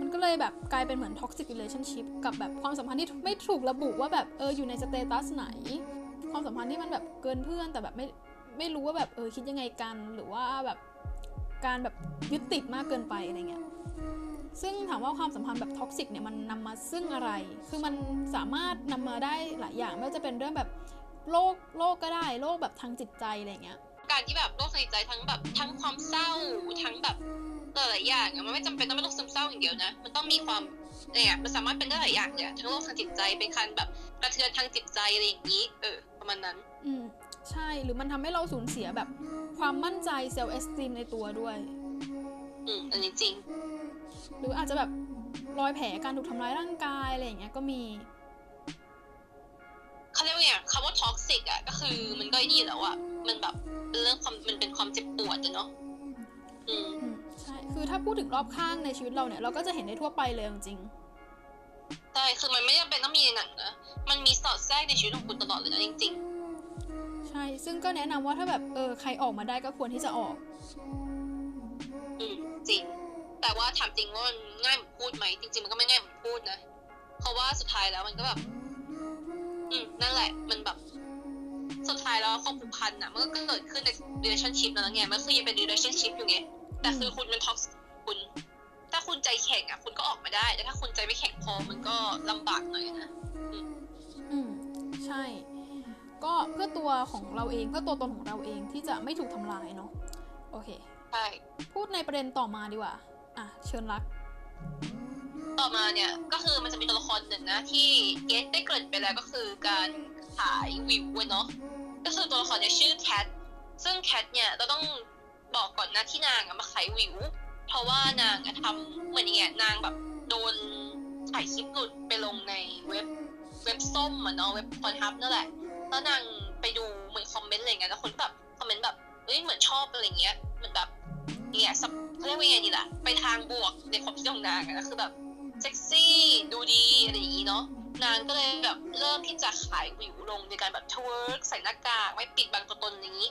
มันก็เลยแบบกลายเป็นเหมือน toxic relationship กับแบบความสัมพันธ์ที่ไม่ถูกระบุว่าแบบเอออยู่ใน status ไหน ความสัมพันธ์ที่มันแบบเกินเพื่อนแต่แบบไม่ไม่รู้ว่าแบบเออคิดยังไงกันหรือว่าแบบการแบบยึดติดมากเกินไปอะไรเงี้ยซึ่งถามว่าความสัมพันธ์แบบ toxic เนี่ยมันนำมาซึ่งอะไร คือมันสามารถนำมาได้หลายอย่างไม่ว่าจะเป็นเรื่องแบบโรคโรคก็ได้โรคแบบทางจิตใจอะไรเงี้ย การที่แบบโรคทางจิตใจทั้งแบบทั้งความเศร้าทั้งแบบหลายๆอย่างอะมันไม่จำเป็นต้องเป็นโรคซึมเศร้าอย่างเดียวนะ มันต้องมีความเนี่ยมันสามารถเป็นได้หลายอย่างเนี่ยทั้งโรคทางจิตใจเป็นการแบบกระเทือนทางจิตใจอะไรอย่างนี้ เออประมาณนั้น อืมใช่หรือมันทำให้เราสูญเสียแบบความมั่นใจ self-esteem ในตัวด้วย อืมอันนี้จริง หรืออาจจะแบบรอยแผลการถูกทำร้ายร่างกายอะไรอย่างเงี้ยก็มีเขาเรียกว่าไงคำว่าท็อกซิกอะก็คือมันก็ไอ้นี่แล้วอะ มันแบบเป็นเรื่องความมันเป็นความเจ็บปวดอะเนาะอืมอืมใช่คือถ้าพูดถึงรอบข้างในชีวิตเราเนี่ย เราก็จะเห็นได้ทั่วไปเลยจริงใช่คือมันไม่จำเป็นต้องมีในหนังนะมันมีสอดแทรกในชีวิตของคุณตลอดเลยนะจริง ๆ ใช่ซึ่งก็แนะนำว่าถ้าแบบเออใครออกมาได้ก็ควรที่จะออกๆอืมจริง แต่ว่าถามจริงว่ามันง่ายเหมือนพูดไหมจริง ๆ มันก็ไม่ง่ายเหมือนพูดนะเพราะว่าสุดท้ายแล้วมันก็แบบ อืมนั่นแหละ มันแบบ สุดท้ายแล้วความผูกพันอะ มันก็เกิดขึ้นใน relationship แล้วไง มันคือยังเป็น relationship อยู่ไง แต่คือคุณเป็นท็อกซิคุณ ถ้าคุณใจแข็งอะ คุณก็ออกมาได้ แต่ถ้าคุณใจไม่แข็งพอ มันก็ลำบากหน่อยนะ อืม ใช่ ก็เพื่อตัวของเราเอง เพื่อตัวตนของเราเองที่จะไม่ถูกทำลายเนาะ โอเค ใช่ พูดในประเด็นต่อมาดีกว่า อะ เชิญรักต่อมาเนี่ยก็คือมันจะมีตัวละครหนึ่งนะที่เกตได้เกริ่นไปแล้วก็คือการ ขายวิวเนาะก็คือตัวละครเนี่ยชื่อแคทซึ่งแคทเนี่ยเราต้องบอกก่อนนะที่นางมาขายวิว เพราะว่านางอะทำเหมือนอย่างเงี้ยนางแบบโดนถ่ายคลิปหลุดไปลงในเว็บเว็บส้มอะเนาะเว็บคอนทับนั่นแหละแล้วนางไปดูเหมือนคอมเมนต์อะไรเงี้ยแล้วคนแบบคอมเมนต์แบบเอ้ยเหมือนชอบอะไรเงี้ยเหมือนแบบเนี่ยสับเขาเรียกว่าไงดีล่ะ ไปทางบวกในความคิดของนางอะก็คือแบบเซ็กซี่ดูดีอะไรอย่างงี้เนาะ นางก็เลยแบบเริ่มที่จะขายวิวลงในการแบบ twerk ใส่หน้ากากไม่ปิดบังตัวตนนี้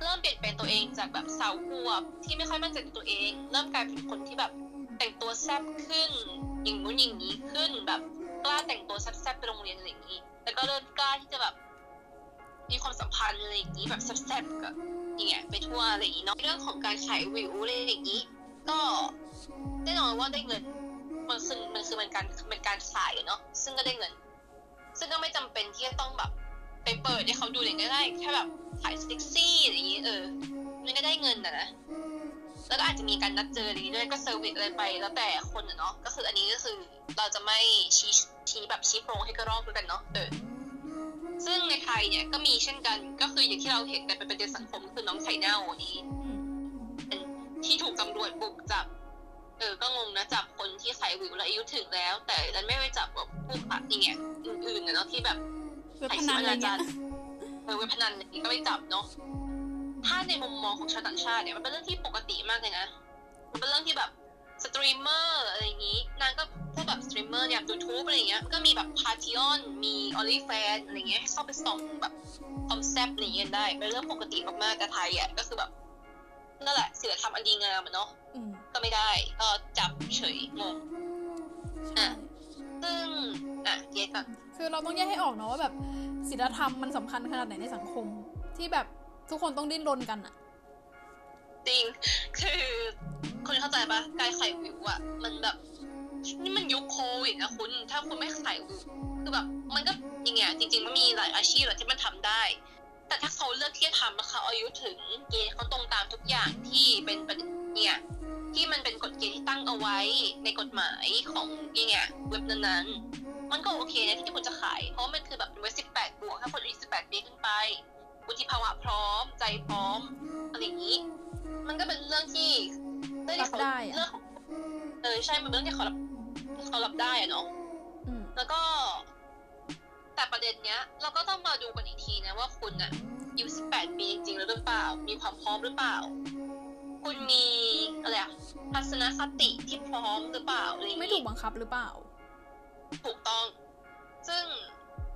เริ่มเปลี่ยนแปลงตัวเองจากแบบสาวอวบที่ไม่ค่อยมั่นใจในตัวเอง เริ่มกลายเป็นคนที่แบบแต่งตัวแซ่บขึ้นอย่างนู้นอย่างนี้ขึ้นแบบกล้าแต่งตัวแซ่บๆไปโรงเรียนอะไรอย่างนี้แล้วก็เริ่มกล้าที่จะแบบมีความสัมพันธ์อะไรอย่างนี้แบบแซ่บๆกับอย่างเงี้ยไปทั่วอะไรอย่างนี้เนาะเรื่องของการขายวิวอะไรอย่างนี้ ก็แน่นอนว่าได้เงิน มันคือมันคือมันการเป็นการขายเนาะซึ่งก็ได้เงิน ซึ่งก็ไม่จำเป็นที่จะต้องแบบไปเปิดให้เขาดูเลยก็ได้แค่แบบขายเซ็กซี่อะไรอย่างนี้เออมันก็ได้เงินนะนะแล้วก็อาจจะมีการนัดเจออะไรอย่างนี้ด้วยก็ service อะไรไป แล้วแต่คนอะเนาะก็คืออันนี้ก็คือเราจะไม่ชี้ชี้แบบชี้โพรงให้กระรอกด้วยกันเนาะเออซึ่งในไทยเนี่ยก็มีเช่นกันก็คืออย่างที่เราเห็นกันเป็นประเด็นสังคมคือน้องไข่เน่า Only อืมที่ถูกตำรวจบุกจับ เออก็งงนะจับคนที่ขายวิวและอายุถึงแล้ว แต่ดันไม่ไปจับแบบผู้ขายนี่ไงอื่นๆนะเนาะที่แบบเว็บพนันอะไรเงี้ยเออเว็บพนันอะไรอย่างงี้ก็ไม่จับเนาะถ้าในมุมมองของชาวต่างชาติเนี่ยมันเป็นเรื่องที่ปกติมากเลยนะมันเป็นเรื่องที่แบบสตรีมเมอร์อะไรอย่างงี้นางก็พวกแบบสตรีมเมอร์เนี่ยยูทูบอะไรอย่างเงี้ยก็มีแบบ Patreon มี OnlyFans อะไรเงี้ยให้เข้าไปส่องแบบความแซ่บอะไรอย่างเงี้ยได้เป็นเรื่องปกติมากๆแต่ไทยอะก็คือแบบนั่นแหละศีลธรรมอันดีงามอะเนาะอืม ก็ไม่ได้เออจับเฉยงงใช่ซึ่งอะเจ๊ก่อนคือเราต้องแยกให้ออกเนาะว่าแบบศีลธรรมมันสำคัญขนาดไหนในสังคม ที่แบบทุกคนต้องดิ้นรนกันอะจริง คือคุณเข้าใจปะการขายวิวอะมันแบบ นี่มันยุคโควิดนะคุณ ถ้าคุณไม่ขายวิวคือแบบ มันก็อย่างเงี้ยจริง ๆ มันมีหลายอาชีพแหละที่มันทำได้ แต่ถ้าเขาเลือกที่จะทำแล้วเขาอายุถึงเกณฑ์เขาตรงตามทุกอย่างที่เป็นประเด็นเนี่ย ที่มันเป็นกฎเกณฑ์ที่ตั้งเอาไว้ในกฎหมายของยังไงเว็บนั้นๆ มันก็โอเคนะที่คุณจะขาย เพราะมันคือแบบเป็นเว็บสิบแปดบวกถ้าคนอายุสิบแปดปีขึ้นไปวุฒิภาวะพร้อม ใจพร้อมอะไรอย่างนี้ มันก็เป็นเรื่องที่เรื่องที่เขาเรื่องของเออใช่มันเป็นเรื่องที่เขารับเขารับได้อะเนาะอืมแล้วก็แต่ประเด็นเนี้ย เราก็ต้องมาดูกันอีกทีนะว่าคุณอะอายุสิบแปดปีจริงๆแล้วหรือเปล่า มีความพร้อมหรือเปล่า คุณมีอะไรอะทัศนคติที่พร้อมหรือเปล่าอะไรอย่างไม่งี้ถูกบังคับหรือเปล่า ถูกต้อง ซึ่ง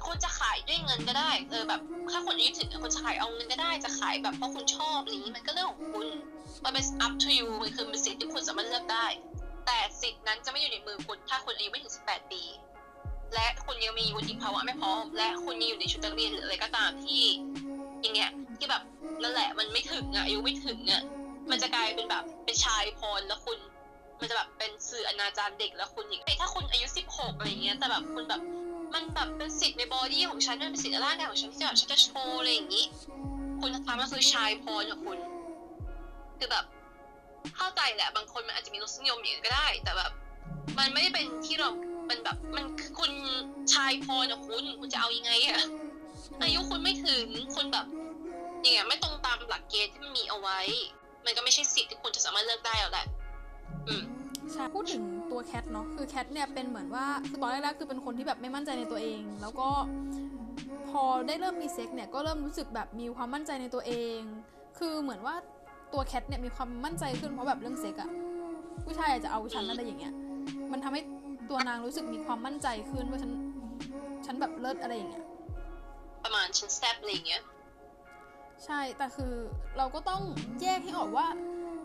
คุณจะขายด้วยเงินก็ได้เออแบบถ้าคุณอายุถึงอะคุณจะขายเอาเงินก็ได้จะขายแบบเพราะคุณชอบอะไรอย่างนี้มันก็เรื่องของคุณ มันเป็น up to you มันคือเป็นสิทธิ์ที่คุณสามารถเลือกได้ แต่สิทธิ์นั้นจะไม่อยู่ในมือคุณถ้าคุณอายุไม่ถึง 18 ปี และคุณยังมีวุฒิภาวะไม่พร้อม และคุณยังอยู่ในชุดนักเรียนหรืออะไรก็ตามที่อย่างเงี้ยที่แบบนั่นแหละมันไม่ถึงอะอายุไม่ถึงอะ มันจะกลายเป็นแบบเป็น child porn แล้วคุณ มันจะแบบเป็นสื่ออนาจารเด็กแล้วคุณอย่างเงี้ยถ้าคุณอายุ16อะไรอย่างเงี้ยแต่แบบคุณแบบมันแบบเป็นสิทธิ์ใน body ของฉันมันเป็นสิทธิ์ในร่างกายของฉันที่แบบฉันจะโชว์อะไรอย่างนี้ คุณทำมันคือ child porn ของคุณ คือแบบเข้าใจแหละ บางคนมันอาจจะมีรสนิยมอย่างก็ได้ แต่แบบ มันไม่ได้เป็นที่เรา มันแบบ มันคือคุณchild porn ของคุณคุณจะเอายังไงอะอายุคุณไม่ถึงคุณแบบอย่างเงี้ยไม่ตรงตามหลักเกณฑ์ที่มันมีเอาไว้ มันก็ไม่ใช่สิทธิ์ที่คุณจะสามารถเลือกได้แล้วแหละอืมใช่พูดถึงตัวแคทเนาะคือแคทเนี่ยเป็นเหมือนว่าคือตอนแรกๆคือเป็นคนที่แบบไม่มั่นใจในตัวเอง แล้วก็พอได้เริ่มมีเซ็กเนี่ยก็เริ่มรู้สึกแบบมีความมั่นใจในตัวเอง คือเหมือนว่าตัวแคทเนี่ยมีความมั่นใจขึ้นเพราะแบบเรื่องเซ็กอะผู้ชายอาจจะเอาฉันอะไรอย่างเงี้ย มันทำให้ตัวนางรู้สึกมีความมั่นใจขึ้นว่าฉัน ฉันแบบเลิศอะไรอย่างเงี้ย ประมาณฉันแซบอะไรอย่างเงี้ย ใช่ แต่คือเราก็ต้องแยกให้ออกว่า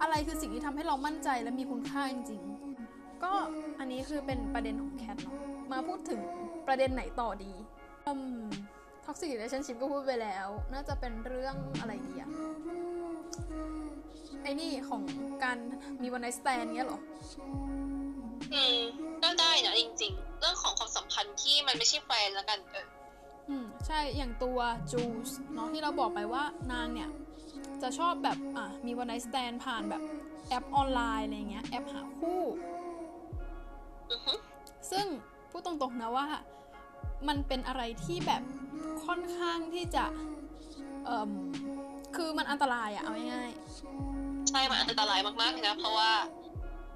อะไรคือสิ่งที่ทำให้เรามั่นใจและมีคุณค่าจริงๆ ก็อันนี้คือเป็นประเด็นของแคทเนาะ มาพูดถึงประเด็นไหนต่อดีอืมท็อกซิ r เ a t i o n s h i p ก็พูดไปแล้ว น่าจะเป็นเรื่องอะไรดีอะไอ้นี่ของการมี one night stand เงี้ยเหรอ อืมก็ได้นะจริง ๆ เรื่องของความสัมพันธ์ที่มันไม่ใช่แฟนแล้วกันเออ อืมใช่อย่างตัวจูสเนาะที่เราบอกไปว่านางเนี่ย จะชอบแบบอะมี one night stand ผ่านแบบแอปออนไลน์อะไรเงี้ยแอปหาคู่ซึ่งพูดตรงๆนะว่า มันเป็นอะไรที่แบบค่อนข้างที่จะเอ่มคือมันอันตรายอะเอาง่ายๆใช่มันอันตรายมากๆเลยนะเพราะว่า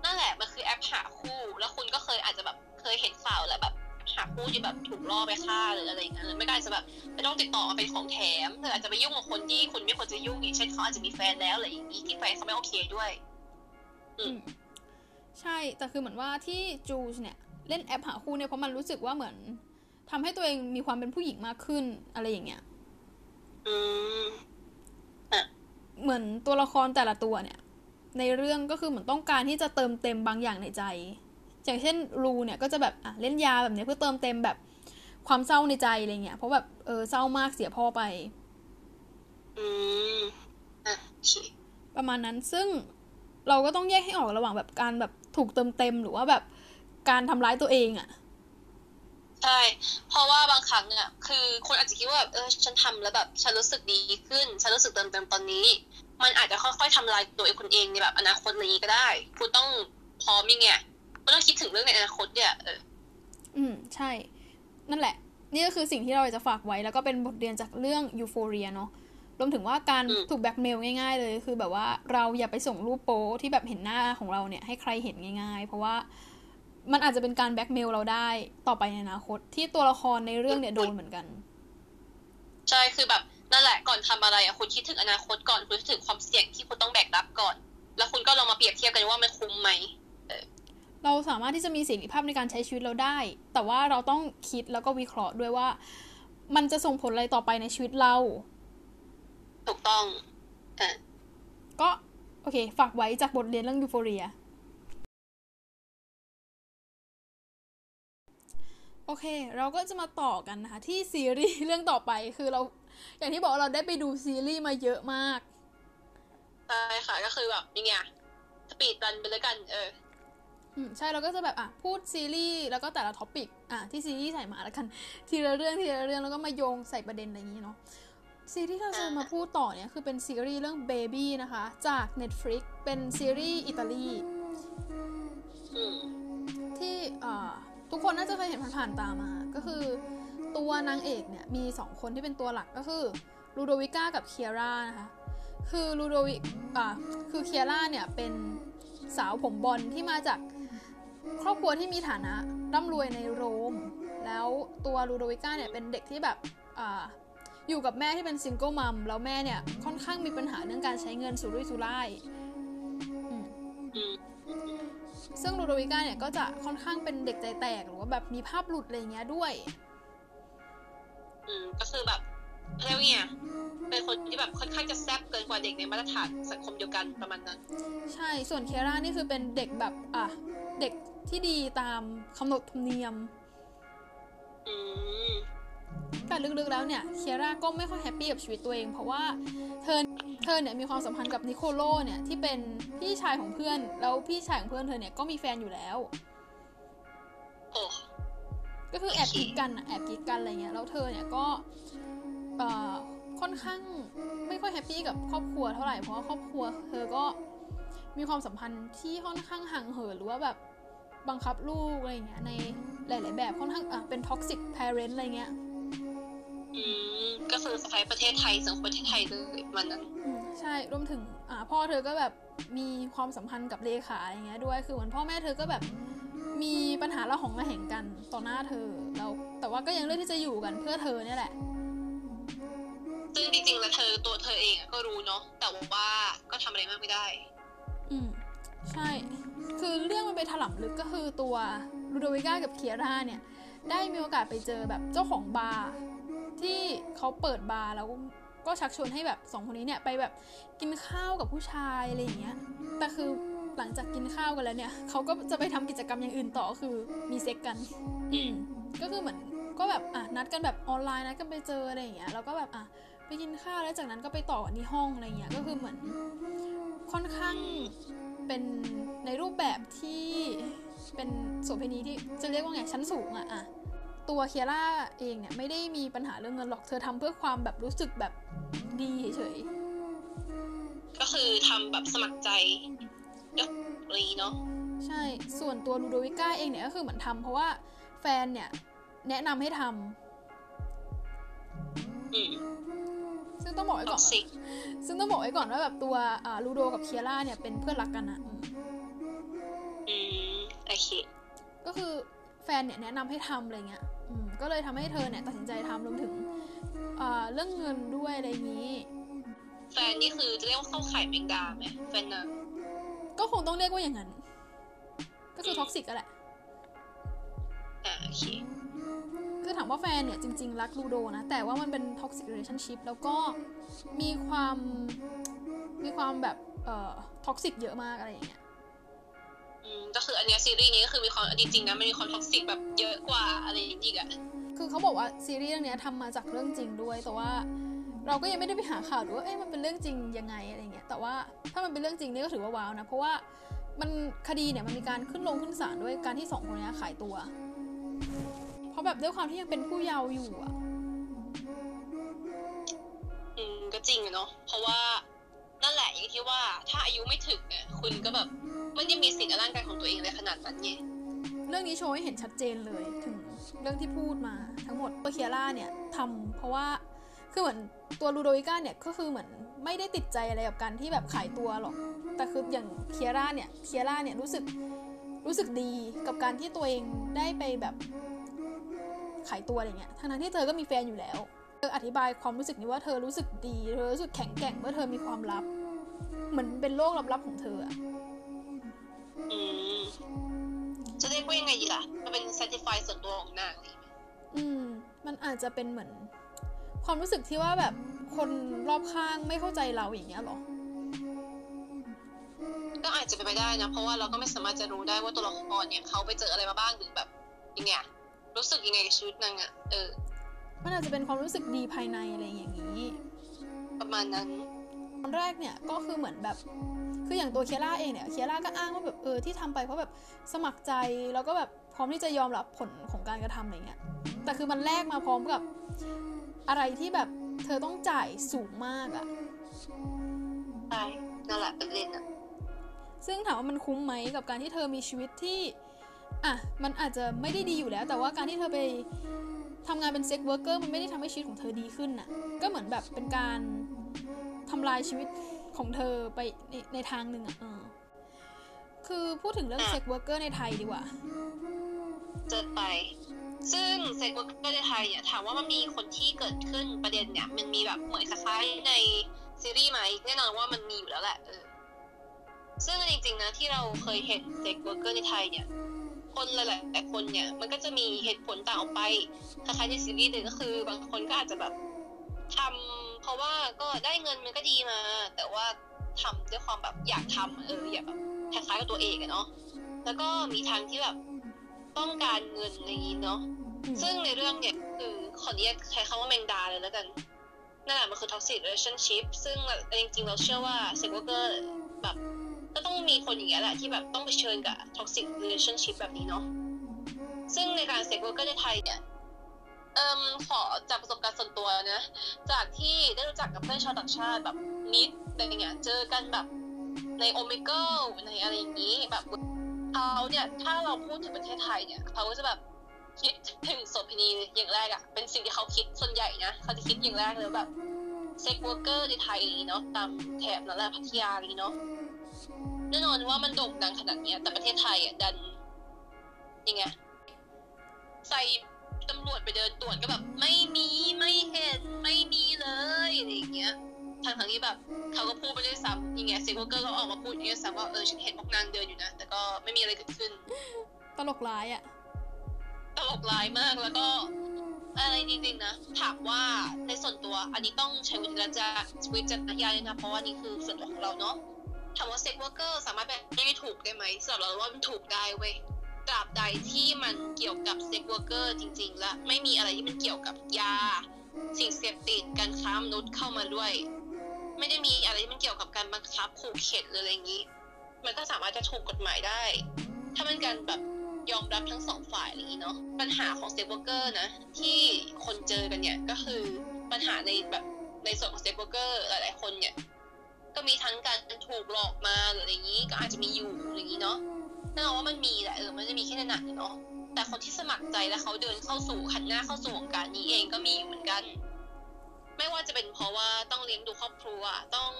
นั่นแหละมันคือแอปหาคู่ แล้วคุณก็เคยอาจจะแบบเคยเห็นข่าวแหละแบบ หาคู่ที่แบบถูกล่อไปฆ่าหรืออะไรอย่างเงี้ยหรือไม่ก็อาจจะแบบไม่ต้องติดต่อมาเป็นของแถมหรืออาจจะไปยุ่งกับคนที่คุณไม่ควรจะยุ่งอย่างเช่นเขาอาจจะมีแฟนแล้วอะไรอย่างนี้ที่แฟนเขาไม่โอเคด้วยๆอืมใช่แต่คือเหมือนว่าที่จูสเนี่ยเล่นแอปหาคู่เนี่ยเพราะมันรู้สึกว่าเหมือนทำให้ตัวเองมีความเป็นผู้หญิงมากขึ้นอะไรอย่างเงี้ยอืมเหมือนตัวละครแต่ละตัวเนี่ย ในเรื่องก็คือเหมือนต้องการที่จะเติมเต็มบางอย่างในใจ อย่างเช่นรูเนี่ยก็จะแบบอะเล่นยาแบบเนี้ยเพื่อเติมเต็มแบบความเศร้าในใจอะไรเงี้ย เพราะแบบเออเศร้ามากเสียพ่อไป อืมอะโอเคประมาณนั้นซึ่งเราก็ต้องแยกให้ออกระหว่างแบบการแบบถูกเติมเต็มหรือว่าแบบการทำร้ายตัวเองอะ่ะใช่ เพราะว่าบางครั้งอะ คือคนอาจจะคิดว่าแบบเออฉันทำแล้วแบบฉันรู้สึกดีขึ้น ฉันรู้สึกเติมเต็มตอนนี้ มันอาจจะค่อยๆทำลายตัวเองคุณเองในแบบอนาคตอะไรอย่างนี้ก็ได้ คุณต้องพร้อมยังไง คุณต้องคิดถึงเรื่องในอนาคตเนี่ยเอออืมใช่ นั่นแหละ นี่ก็คือสิ่งที่เราอยากจะฝากไว้แล้วก็เป็นบทเรียนจากเรื่องยูโฟเรียเนาะรวมถึงว่าการถูกแบล็กเมลง่าย ๆ เลยคือแบบว่าเราอย่าไปส่งรูปโป๊ที่แบบเห็นหน้าของเราเนี่ยให้ใครเห็นง่าย ๆ เพราะว่ามันอาจจะเป็นการแบล็กเมลเราได้ต่อไปในอนาคต ที่ตัวละครในเรื่องเนี่ยโดนเหมือนกัน ใช่คือแบบนั่นแหละก่อนทำอะไรอะคุณคิดถึงอนาคตก่อนคุณคิดถึงความเสี่ยงที่คุณต้องแบกรับก่อน แล้วคุณก็ลองมาเปรียบเทียบกันว่ามันคุ้มไหม เราสามารถที่จะมีเสรีภาพในการใช้ชีวิตเราได้ แต่ว่าเราต้องคิดแล้วก็วิเคราะห์ด้วยว่า มันจะส่งผลอะไรต่อไปในชีวิตเรา ถูกต้องอะก็ โอเค ฝากไว้จากบทเรียนเรื่อง Euphoria โอเค เราก็จะมาต่อกันนะคะ ที่ซีรีส์เรื่องต่อไปคือเรา อย่างที่บอกว่าเราได้ไปดูซีรีส์มาเยอะมาก ใช่ค่ะ ก็คือแบบยังไง speedrun ไปเลยกัน เออ อืมใช่เราก็จะแบบอะพูดซีรีส์แล้วก็แต่ละ topic อะที่ซีรีส์ใส่มาแล้วกัน ทีละเรื่องทีละเรื่องแล้วก็มาโยงใส่ประเด็นอะไรอย่างนี้เนาะซีรีส์ที่เราจะมาพูดต่อเนี่ยคือเป็นซีรีส์เรื่อง Baby นะคะ จาก Netflix เป็นซีรีส์อิตาลีที่อ่าทุกคนน่าจะเคยเห็นผ่านๆตามา ก็คือตัวนางเอกเนี่ยมีสองคนที่เป็นตัวหลักก็คือลูโดวิก้ากับเคียร่านะคะ คือลูโดวิอ่าคือเคียร่าเนี่ยเป็นสาวผมบอลที่มาจาก ครอบครัวที่มีฐานะร่ำรวยในโรม แล้วตัวลูโดวิก้าเนี่ยเป็นเด็กที่แบบอ่าอยู่กับแม่ที่เป็นซิงเกิลมัมแล้วแม่เนี่ยค่อนข้างมีปัญหาเรื่องการใช้เงินสุรุ่ยสุร่ายอืมอืมซึ่งลูโดโดวิก้าเนี่ยก็จะค่อนข้างเป็นเด็กใจแตกหรือว่าแบบมีภาพหลุดอะไรเงี้ยด้วย อืมก็คือแบบเรียกว่าไงเป็นคนที่แบบค่อนข้างจะแซ่บเกินกว่าเด็กในมาตรฐานสังคมเดียวกันประมาณนั้น ใช่ส่วนเคียร่านี่คือเป็นเด็กแบบอะเด็ก ที่ดีตามขนบธรรมเนียมแต่ลึกๆแล้วเนี่ยเคียร่าก็ไม่ค่อย happy กับชีวิตตัวเอง เพราะว่าเธอเธอเนี่ยมีความสัมพันธ์กับนิโคโลเนี่ยที่เป็นพี่ชายของเพื่อน แล้วพี่ชายของเพื่อนเธอเนี่ยก็มีแฟนอยู่แล้วก็คือแอบกิ๊กกันแอบกิ๊กกันอะไรเงี้ยแล้วเธอเนี่ยก็ค่อนข้างไม่ค่อย happy กับครอบครัวเท่าไหร่เพราะว่าครอบครัวเธอก็มีความสัมพันธ์ที่ค่อนข้างห่างเหินหรือว่าแบบ บังคับลูกอะไรเงี้ยในหลาย ๆ แบบค่อนข้างอะเป็น toxic parent อะไรเงี้ยอืมก็คือสไตล์ประเทศไทยสังคมประเทศไทยเลยประมาณนั้นอืมใช่รวมถึงอ่าพ่อเธอก็แบบมีความสัมพันธ์กับเลขาอะไรเงี้ยด้วยคือเหมือนพ่อแม่เธอก็แบบมีปัญหาระหองระแหงกันต่อหน้าเธอแล้วแต่ว่าก็ยังเลือกที่จะอยู่กันเพื่อเธอเนี่ยแหละซึ่งจริงๆแล้วเธอตัวเธอเองอะก็รู้เนาะแต่ว่าก็ทำอะไรมากไม่ได้ อืมใช่ คือเรื่องมันไปถล่ำลึกก็คือตัวลูโดวิก้ากับเคียร่าเนี่ย ได้มีโอกาสไปเจอแบบเจ้าของบาร์ที่เขาเปิดบาร์แล้วก็ชักชวนให้แบบสองคนนี้เนี่ยไปแบบกินข้าวกับผู้ชายอะไรอย่างเงี้ย แต่คือหลังจากกินข้าวกันแล้วเนี่ยเขาก็จะไปทำกิจกรรมอย่างอื่นต่อคือมีเซ็กกัน อืมก็คือเหมือนก็แบบอะนัดกันแบบออนไลน์นัดกันไปเจออะไรอย่างเงี้ยแล้วก็แบบอะไปกินข้าวแล้วจากนั้นก็ไปต่อกันที่ห้องอะไรเงี้ยก็คือเหมือนค่อนข้าง เป็นในรูปแบบที่เป็นโสเภณีที่จะเรียกว่าไงชั้นสูงอะอะตัวเคียร่าเองเนี่ยไม่ได้มีปัญหาเรื่องเงินหรอกเธอทำเพื่อความแบบรู้สึกแบบดีเฉยก็คือทำแบบสมัครใจยกอะไรอย่างงี้เนาะๆใช่ส่วนตัวลูโดวิก้าเองเนี่ยก็คือเหมือนทำเพราะว่าแฟนเนี่ยแนะนำให้ทำอืม ซึ่งต้องบอกไว้ท็ก่ออนกซิกซึ่งต้องบอกไว้ก่อนว่าแบบตัวอ่าลูโดกับเคียร่าเนี่ยเป็นเพื่อนรักกันนะอืมอืมโอเค ก็คือแฟนเนี่ยแนะนำให้ทำอะไรเงี้ย อืม ก็เลยทำให้เธอเนี่ยตัดสินใจทำรวมถึงอ่าเรื่องเงินด้วยอะไรอย่างนี้ แฟนนี่คือจะเรียกว่าเข้าข่ายแมงดาไหมแฟนนะก็คงต้องเรียกว่าอย่างนั้น ก็คือ toxic อะแหละ อ่าโอเค คือถามว่าแฟนเนี่ยจริง ๆ รักลูโดนะ แต่ว่ามันเป็น toxic relationship แล้วก็มีความมีความแบบเอ่อ toxic เยอะมากอะไรอย่างเงี้ยอืมก็คืออันเนี้ยซีรีส์นี้ก็คือมีความจริงๆนะมันมีความ toxic แบบเยอะกว่าอะไรอย่างงี้อีกอะคือเขาบอกว่าซีรีส์เรื่องเนี้ยทำมาจากเรื่องจริงด้วยแต่ว่าเราก็ยังไม่ได้ไปหาข่าวดูว่าเอ๊ะมันเป็นเรื่องจริงยังไงอะไรเงี้ยแต่ว่าถ้ามันเป็นเรื่องจริงนี่ก็ถือว่าว้าวนะเพราะว่ามันคดีเนี่ยมันมีการขึ้นลงขึ้นศาลด้วยการที่สองคนเนี้ยขายตัว เพราะแบบด้วยความที่ยังเป็นผู้เยาว์อยู่อะอืมก็จริงอะเนาะเพราะว่านั่นแหละอย่างที่ว่าถ้าอายุไม่ถึงเนี่ยคุณก็แบบไม่ได้มีสิทธิ์ในร่างกายของตัวเองเลยขนาดนั้นไงเรื่องนี้โชว์ให้เห็นชัดเจนเลยถึงเรื่องที่พูดมาทั้งหมดตัวเคียร่าเนี่ยทำเพราะว่าคือเหมือนตัวลูโดวิก้าเนี่ยก็คือเหมือนไม่ได้ติดใจอะไรกับการที่แบบขายตัวหรอก แต่คืออย่างเคียร่าเนี่ยเคียร่าเนี่ยรู้สึกรู้สึกดีกับการที่ตัวเองได้ไปแบบ ขายตัวอะไรเงี้ยทั้งๆที่เธอก็มีแฟนอยู่แล้ว เธออธิบายความรู้สึกนี้ว่าเธอรู้สึกดี เธอรู้สึกแข็งแกร่งเมื่อเธอมีความลับ เหมือนเป็นโลกลับๆของเธออะอืมจะเรียกว่ายังไงดีล่ะ มันเป็น satisfy ส่วนตัวของนางเลยอืม มันอาจจะเป็นเหมือน ความรู้สึกที่ว่าแบบคนรอบข้างไม่เข้าใจเราอย่างเงี้ยหรอ ก็อาจจะเป็นไปได้นะ เพราะว่าเราก็ไม่สามารถจะรู้ได้ว่าตัวละครเนี่ยเขาไปเจออะไรมาบ้างหรือแบบยังไงอะ รู้สึกยังไงกับชีวิตนางอะเออมันอาจจะเป็นความรู้สึกดีภายในอะไรอย่างนี้ ประมาณนั้นตอนแรกเนี่ยก็คือเหมือนแบบคืออย่างตัวเคียร่าเองเนี่ยเคียร่าก็อ้างว่าแบบเออที่ทำไปเพราะแบบสมัครใจแล้วก็แบบพร้อมที่จะยอมรับผลของการกระทำอะไรเงี้ยแต่คือมันแลกมาพร้อมกับอะไรที่แบบเธอต้องจ่ายสูงมากอะใช่นั่นแหละเป็นเล่นอะซึ่งถามว่ามันคุ้มไหมกับการที่เธอมีชีวิตที่ อะมันอาจจะไม่ได้ดีอยู่แล้ว แต่ว่าการที่เธอไปทำงานเป็น sex worker มันไม่ได้ทำให้ชีวิตของเธอดีขึ้นน่ะ ก็เหมือนแบบเป็นการทำลายชีวิตของเธอไปในในทางหนึ่งอะเออคือพูดถึงเรื่อง sex worker ในไทยดีกว่าเจอไปซึ่ง sex worker ในไทยเนี่ยถามว่ามันมีคนที่เกิดขึ้นประเด็นเนี่ย มันมีแบบเหมือนคล้ายๆในซีรีส์ไหมแน่นอนว่ามันมีอยู่แล้วแหละเออซึ่งจริงๆนะที่เราเคยเห็น sex worker ในไทยเนี่ย คนหลายๆคนเนี่ย มันก็จะมีเหตุผลต่างออกไปคล้ายๆในซีรีส์เลยก็คือ บางคนก็อาจจะแบบทำเพราะว่าก็ได้เงินมันก็ดีมา แต่ว่าทำด้วยความแบบอยากทำเอออยากแบบคล้ายๆกับตัวเองอะเนาะแล้วก็มีทางที่แบบต้องการเงินอะไรอย่างนี้เนาะซึ่งในเรื่องเนี่ยคือขอเรียกใช้คำว่าแมงดาเลยแล้วกันนั่นแหละมันคือ toxic relationship ซึ่งจริงๆ เราเชื่อว่า sex worker แบบ ก็ต้องมีคนอย่างเงี้ยแหละที่แบบต้องเผชิญกับ toxic relationship แบบนี้เนาะซึ่งในการ sex worker ในไทยเนี่ยเอิมขอจากประสบการณ์ส่วนตัวนะ จากที่ได้รู้จักกับเพื่อนชาวต่างชาติแบบ meet อะไรเงี้ยเจอกันแบบใน Omegle อะไรอย่างนี้แบบเขาเนี่ยถ้าเราพูดถึงประเทศไทยเนี่ยเขาก็จะแบบคิดถึงโสเภณีอย่างแรกอะเป็นสิ่งที่เขาคิดส่วนใหญ่นะเขาจะคิดอย่างแรกเลยแบบ sex worker ในไทยนี้เนาะตามแถบนั่นแหละพัทยานี้เนาะ แน่นอนว่ามันโด่งดังขนาดเนี้ย แต่ประเทศไทยอะดันยังไงใส่ตำรวจไปเดินตรวจก็แบบ ไม่มีไม่เห็นไม่มีเลยอะไรอย่างเงี้ยทางทางๆที่แบบเขาก็พูดไปด้วยซ้ำยังไงเซ็กวอร์เกอร์เขาออกมาพูดอย่างเงี้ยซ้ำว่าเออฉันเห็นพวกนางเดินอยู่นะ แต่ก็ไม่มีอะไรเกิดขึ้น ตลกร้ายอะ ตลกร้ายมากแล้วก็อะไรจริงๆนะ ถามว่าในส่วนตัวอันนี้ต้องใช้วิจารณญาณวิจารณญาณเลยนะเพราะว่านี่คือส่วนตัวของเราเนาะ ถามว่า sex worker สามารถเป็นไม่ถูกได้ไหมสำหรับเราว่ามันถูกได้เว้ยตราบใดที่มันเกี่ยวกับ sex worker จริง ๆ และไม่มีอะไรที่มันเกี่ยวกับยา สิ่งเสพติดการค้ามนุษย์เข้ามาด้วย ไม่ได้มีอะไรที่มันเกี่ยวกับการบังคับขู่เข็นหรืออะไรอย่างนี้ มันก็สามารถจะถูกกฎหมายได้ ถ้ามันการแบบยอมรับทั้งสองฝ่ายอะไรอย่างนี้เนาะปัญหาของ sex worker นะ ที่คนเจอกันเนี่ยก็คือปัญหาในแบบในส่วนของเซ็กเวอร์เกอร์หลายๆคนเนี่ย ก็มีทั้งการถูกหลอกมาหรืออะไรอย่างนี้ก็อาจจะมีอยู่อะไรอย่างนี้เนาะแน่นอนว่ามันมีแหละเออมันจะมีแค่ในหนังเนาะแต่คนที่สมัครใจและเขาเดินเข้าสู่หันหน้าเข้าสู่วงการนี้เองก็มีเหมือนกัน ไม่ว่าจะเป็นเพราะว่าต้องเลี้ยงดูครอบครัวต้อง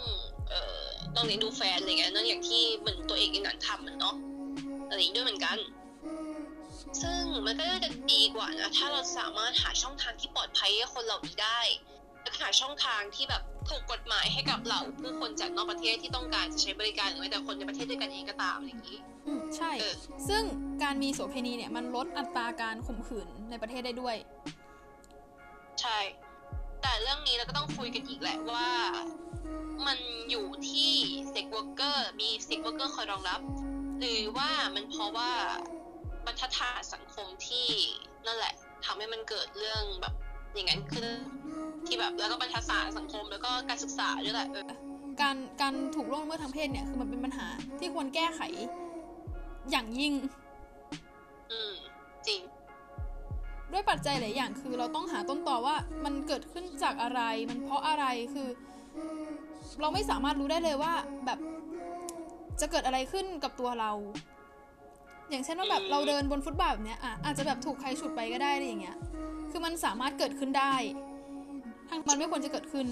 เอ่อต้องเลี้ยงดูแฟนอะไรเงี้ยนั่นอย่างที่เหมือนตัวเองในหนังทำมันเนาะอะไรอย่างนี้ด้วยเหมือนกัน ซึ่งมันก็จะดีกว่านะถ้าเราสามารถหาช่องทางที่ปลอดภัยให้คนเหล่านี้ได้ หาช่องทางที่แบบถูกกฎหมายให้กับเหล่าผู้คนจากนอกประเทศที่ต้องการจะใช้บริการหรือแม้แต่คนในประเทศด้วยกันเองก็ตามอะไรอย่างนี้อืมใช่เออซึ่งการมีโสเภณีเนี่ยมันลดอัตราการข่มขืนในประเทศได้ด้วย ใช่ แต่เรื่องนี้เราก็ต้องคุยกันอีกแหละว่ามันอยู่ที่ sex worker มี sex worker คอยรองรับ หรือว่ามันเพราะว่าบรรทัดฐานสังคมที่นั่นแหละทำให้มันเกิดเรื่องแบบอย่างนั้นขึ้น ที่แบบแล้วก็บรรทัดฐานสังคมแล้วก็การศึกษาด้วยแหละเออการการถูกล่วงละเมิดทางเพศเนี่ยคือมันเป็นปัญหาที่ควรแก้ไข อย่างยิ่ง อืมจริง ด้วยปัจจัยหลายอย่างคือเราต้องหาต้นตอว่ามันเกิดขึ้นจากอะไร มันเพราะอะไรคือ เราไม่สามารถรู้ได้เลยว่าแบบจะเกิดอะไรขึ้นกับตัวเรา อย่างเช่นว่าแบบอืมเราเดินบนฟุตบาทแบบเนี้ยอะอาจจะแบบถูกใครฉุดไปก็ได้อะไรอย่างเงี้ย คือมันสามารถเกิดขึ้นได้ ทั้งมันไม่ควรจะเกิดขึ้น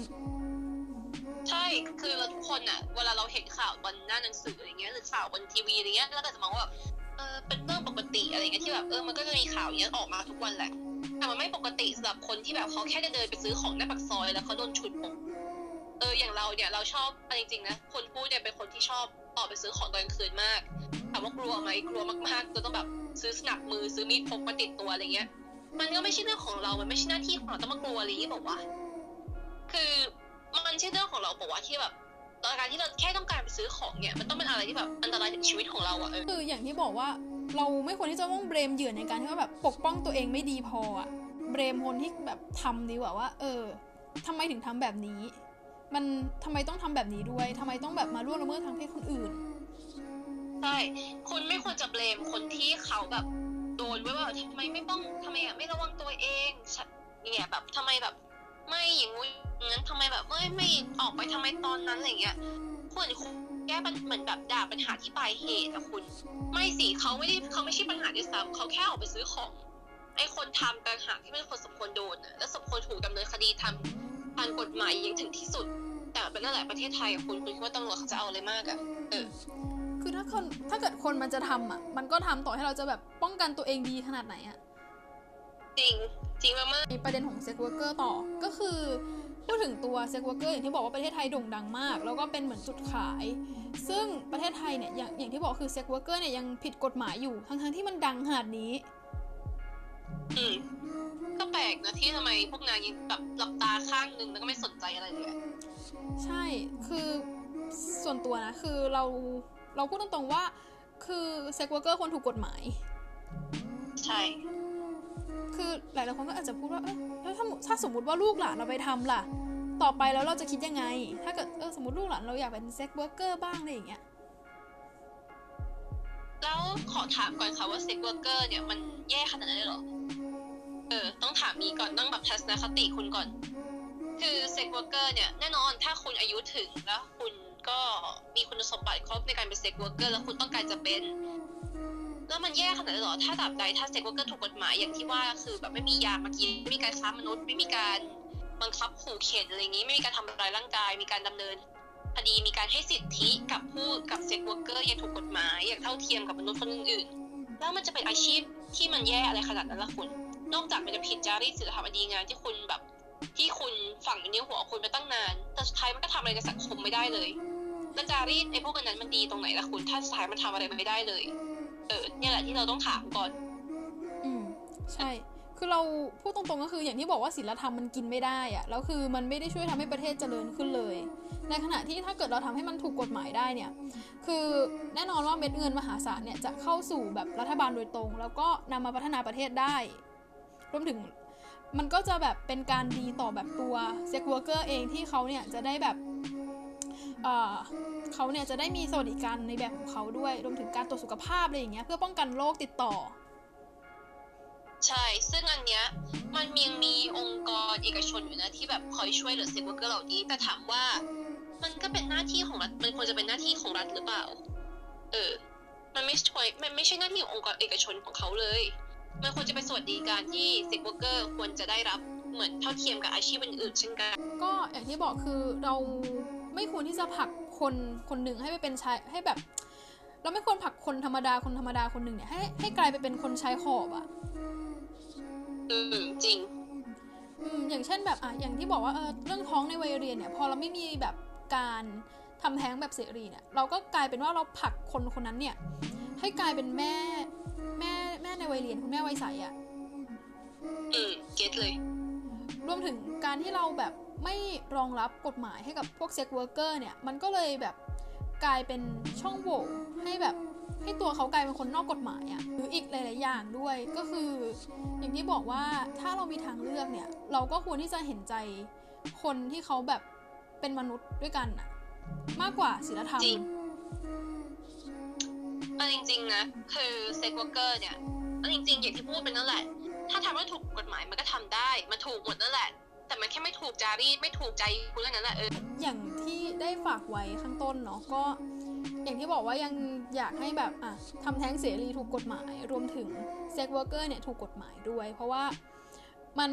ใช่ คือเราทุกคนอะเวลาเราเห็นข่าวบนหน้าหนังสืออะไรเงี้ยหรือข่าวบนทีวีอะไรเงี้ยแล้วก็จะมองว่าแบบเออเป็นเรื่องปกติอะไรเงี้ยที่แบบเออมันก็จะมีข่าวอย่างเงี้ยออกมาทุกวันแหละแต่มันไม่ปกติสำหรับคนที่แบบเขาแค่จะเดินไปซื้อของหน้าปากซอยแล้วเขาโดนฉุดอกเอออย่างเราเนี่ยเราชอบอจริงๆนะคนพูดเนี่ยเป็นคนที่ชอบออกไปซื้อของตอนกลางคืนมากถามว่ากลัวไหมกลัวมากๆจนต้องแบบซื้อสนับมือซื้อมีดพกมาติดตัวอะไรเงี้ย มันก็ไม่ใช่เรื่องของเรา มันไม่ใช่หน้าที่ของเราต้องมากลัวอะไรอย่างนี้บอกว่า คือมันใช่เรื่องของเราบอกว่าที่แบบตอนการที่เราแค่ต้องการไปซื้อของเนี่ยมันต้องเป็นอะไรที่แบบอันตรายถึงชีวิตของเราอะเออคืออย่างที่บอกว่าเราไม่ควรที่จะต้องเบรมเหยื่อในการที่ว่าแบบปกป้องตัวเองไม่ดีพออะเบรมคนที่แบบทำดีกว่าว่า เออทำไมถึงทำแบบนี้ มันทำไมต้องทำแบบนี้ด้วยทำไมต้องแบบมาล่วงละเมิดทางเพศคนอื่นใช่คุณไม่ควรจะเบลมคนที่เขาแบบโดนไว้ว่าทำไมไม่ป้องทำไมอะไม่ระวังตัวเองฉันเนี่ยแบบทำไมแบบ ไม่อย่างงู้นอย่างนั้นทำไมแบบไม่ไม่ออกไปทำไมตอนนั้นอะไรเงี้ยควรคุณแก้ปัญเหมือนแบบด่าปัญหาที่ปลายเหตุอะคุณ ไม่สิเขาไม่ได้เขาไม่ใช่ปัญหาด้วยซ้ำเขาแค่ออกไปซื้อของไอ้คนทำต่างหากที่เป็นคนสมควรโดนอะและสมควรถูกดำเนินคดีทำทางกฎหมายอย่างถึงที่สุด แต่เป็นนั่นแหละประเทศไทยอะคุณคุณคิดว่าตำรวจเขาจะเอาอะไรมากอะเออคือถ้าคนถ้าเกิดคนมันจะทำอะ มันก็ทำต่อให้เราจะแบบป้องกันตัวเองดีขนาดไหนอะ จริงจริงมากมีประเด็นของ sex worker ต่อ ก็คือพูดถึงตัว sex worker อย่างที่บอกว่าประเทศไทยโด่งดังมาก แล้วก็เป็นเหมือนจุดขาย ซึ่งประเทศไทยเนี่ยอย่างอย่างที่บอกคือ sex worker เนี่ยยังผิดกฎหมายอยู่ ทั้งๆที่มันดังขนาดนี้ อืมก็แปลกนะที่ทำไมพวกนางยังแบบหลับตาข้างนึงแล้วก็ไม่สนใจอะไรเลย ใช่คือส่วนตัวนะ คือเราเราพูดตรงๆว่า คือ sex worker ควรถูกกฎหมาย ใช่ คือหลายๆคนก็อาจจะพูดว่าเอ๊ะแล้วถ้าถ้าสมมติว่าลูกหลานเราไปทำล่ะ ต่อไปแล้วเราจะคิดยังไง ถ้าเกิดเออสมมติลูกหลานเราอยากเป็น sex worker บ้างอะไรอย่างเงี้ยแล้วขอถามก่อนค่ะว่า sex worker เนี่ยมันแย่ขนาดนั้นเลยหรอ เออ ต้องถามนี้ก่อนต้องแบบทัศนคติคุณก่อน คือ sex worker เนี่ยแน่นอนถ้าคุณอายุถึงแล้วคุณก็มีคุณสมบัติครบในการเป็น sex worker แล้วคุณต้องการจะเป็น แล้วมันแย่ขนาดนั้นหรอ ถ้าตราบใดถ้า sex worker ถูกกฎหมายอย่างที่ว่าคือแบบไม่มียามากินไม่มีการค้ามนุษย์ไม่มีการบังคับขู่เข็นอะไรอย่างนี้ไม่มีการทำร้ายร่างกาย มีการดำเนินคดีมีการให้สิทธิกับผู้กับ sex worker อย่างถูกกฎหมายอย่างเท่าเทียมกับมนุษย์คนอื่นๆแล้วมันจะเป็นอาชีพที่มันแย่อะไรขนาดนั้นล่ะคุณ นอกจากมันจะผิดจารีตศีลธรรมอันดีงามที่คุณแบบที่คุณฝังในหัวคุณมาตั้งนาน แต่สุดท้ายมันก็ทำอะไรกับสังคมไม่ได้เลยแล้วจารีตไอ้พวกอันนั้นมันดีตรงไหนล่ะคุณ ถ้าสุดท้ายมันทำอะไรไม่ได้เลย เออเนี่ยแหละที่เราต้องถามก่อน อืมใช่ คือเราพูดตรงๆก็คืออย่างที่บอกว่าศีลธรรมมันกินไม่ได้อะแล้วคือมันไม่ได้ช่วยทำให้ประเทศเจริญขึ้นเลย ในขณะที่ถ้าเกิดเราทำให้มันถูกกฎหมายได้เนี่ย คือแน่นอนว่าเม็ดเงินมหาศาลเนี่ยจะเข้าสู่แบบรัฐบาลโดยตรง แล้วก็นำมาพัฒนาประเทศได้ รวมถึงมันก็จะแบบเป็นการดีต่อแบบตัวsex worker เองที่เขาเนี่ยจะได้แบบ เอ่อเขาเนี่ยจะได้มีสวัสดิการในแบบของเขาด้วยรวมถึงการตรวจสุขภาพอะไรอย่างเงี้ยเพื่อป้องกันโรคติดต่อ ใช่ ซึ่งอันเนี้ยมันยังมีองค์กรเอกชนอยู่นะที่แบบคอยช่วยเหลือ sex worker เหล่านี้แต่ถามว่า มันก็เป็นหน้าที่ของรัฐมันควรจะเป็นหน้าที่ของรัฐหรือเปล่า เออ มันไม่ช่วยมันไม่ใช่หน้าที่ขององค์กรเอกชนของเขาเลย มันควรจะเป็นสวัสดิการที่ sex worker ควรจะได้รับเหมือนเท่าเทียมกับอาชีพอื่นๆเช่นกัน ก็อย่างที่บอกคือเรา ไม่ควรที่จะผลักคนคนหนึ่งให้ไปเป็นชายให้แบบ เราไม่ควรผลักคนธรรมดาคนธรรมดาคนหนึ่งเนี่ยให้ให้กลายไปเป็นคนชายขอบอะอืมจริง อืมอย่างเช่นแบบอะอย่างที่บอกว่าเออเรื่องท้องในวัยเรียนเนี่ย พอเราไม่มีแบบการทำแท้งแบบเสรีเนี่ย เราก็กลายเป็นว่าเราผลักคนคนนั้นเนี่ย ให้กลายเป็นแม่แม่แม่ในวัยเรียนคุณแม่วัยใสอะอืม get เลย รวมถึงการที่เราแบบ ไม่รองรับกฎหมายให้กับพวก sex worker เนี่ย มันก็เลยแบบกลายเป็นช่องโหว่ให้แบบให้ตัวเขากลายเป็นคนนอกกฎหมายอะ่ะหรืออีกหลาย ๆ อย่างด้วยก็คือ อย่างที่บอกว่าถ้าเรามีทางเลือกเนี่ย เราก็ควรที่จะเห็นใจคนที่เขาแบบเป็นมนุษย์ด้วยกันอะมากกว่าศีลธรรมจริงเอาจริง ๆ นะ คือ sex worker เนี่ยเอาจริง ๆ อย่างที่พูดเป็นนั่นแหละ ถ้าทำให้ถูกกฎหมายมันก็ทำได้ มันถูกหมดนั่นแหละ แต่มันแค่ไม่ถูกจารีตไม่ถูกใจคุณเท่านั้นแหละเอออย่างที่ได้ฝากไว้ข้างต้นเนาะก็ อย่างที่บอกว่ายังอยากให้แบบอะทำแท้งเสรีถูกกฎหมาย รวมถึง sex worker เนี่ยถูกกฎหมายด้วย เพราะว่ามัน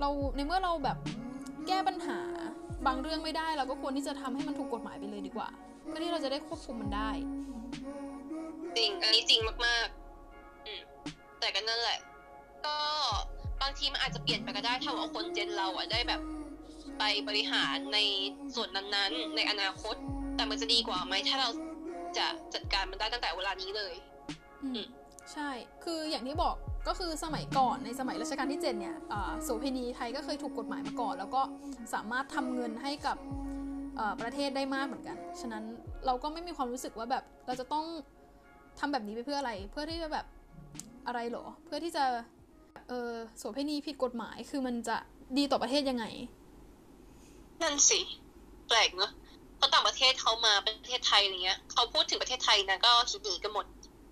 เราในเมื่อเราแบบแก้ปัญหาบางเรื่องไม่ได้เราก็ควรที่จะทำให้มันถูกกฎหมายไปเลยดีกว่าเพื่อที่เราจะได้ควบคุมมันได้ จริงอันนี้จริงมากๆ อืมแต่ก็นั่นแหละ ก็ บางทีมันอาจจะเปลี่ยนไปก็ได้ถ้าว่าคนเจนเราอะได้แบบ ไปบริหารในส่วนนั้นๆ ในอนาคต แต่มันจะดีกว่าไหมถ้าเราจะจัดการมันได้ตั้งแต่เวลานี้เลย อืมอืมใช่ คืออย่างที่บอกก็คือสมัยก่อนในสมัยรัชกาลที่ 7 เนี่ยอ่าโสเภณีไทยก็เคยถูกกฎหมายมาก่อน แล้วก็สามารถทำเงินให้กับเอ่อประเทศได้มากเหมือนกัน ฉะนั้นเราก็ไม่มีความรู้สึกว่าแบบเราจะต้องทำแบบนี้ไปเพื่ออะไร เพื่อที่จะแบบอะไรเหรอ เพื่อที่จะเออโสเภณีผิดกฎหมายคือมันจะดีต่อประเทศยังไง นั่นสิ แปลกเนอะเพราะต่างประเทศเขามาประเทศไทยอะไรเงี้ยเขาพูดถึงประเทศไทยนะก็คิดหนีกันหมด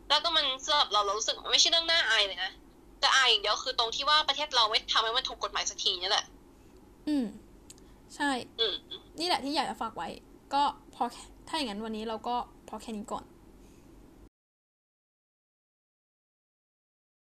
แล้วก็มันสำหรับเราเรารู้สึกว่ามันไม่ใช่เรื่องน่าอายเลยนะแต่อายอย่างเดียวคือตรงที่ว่าประเทศเราไม่ทำให้มันถูกกฎหมายสักทีนี่แหละ อืม ใช่ อืมนี่แหละที่อยากจะฝากไว้ ก็พอแค่ถ้าอย่างนั้นวันนี้เราก็พอแค่นี้ก่อน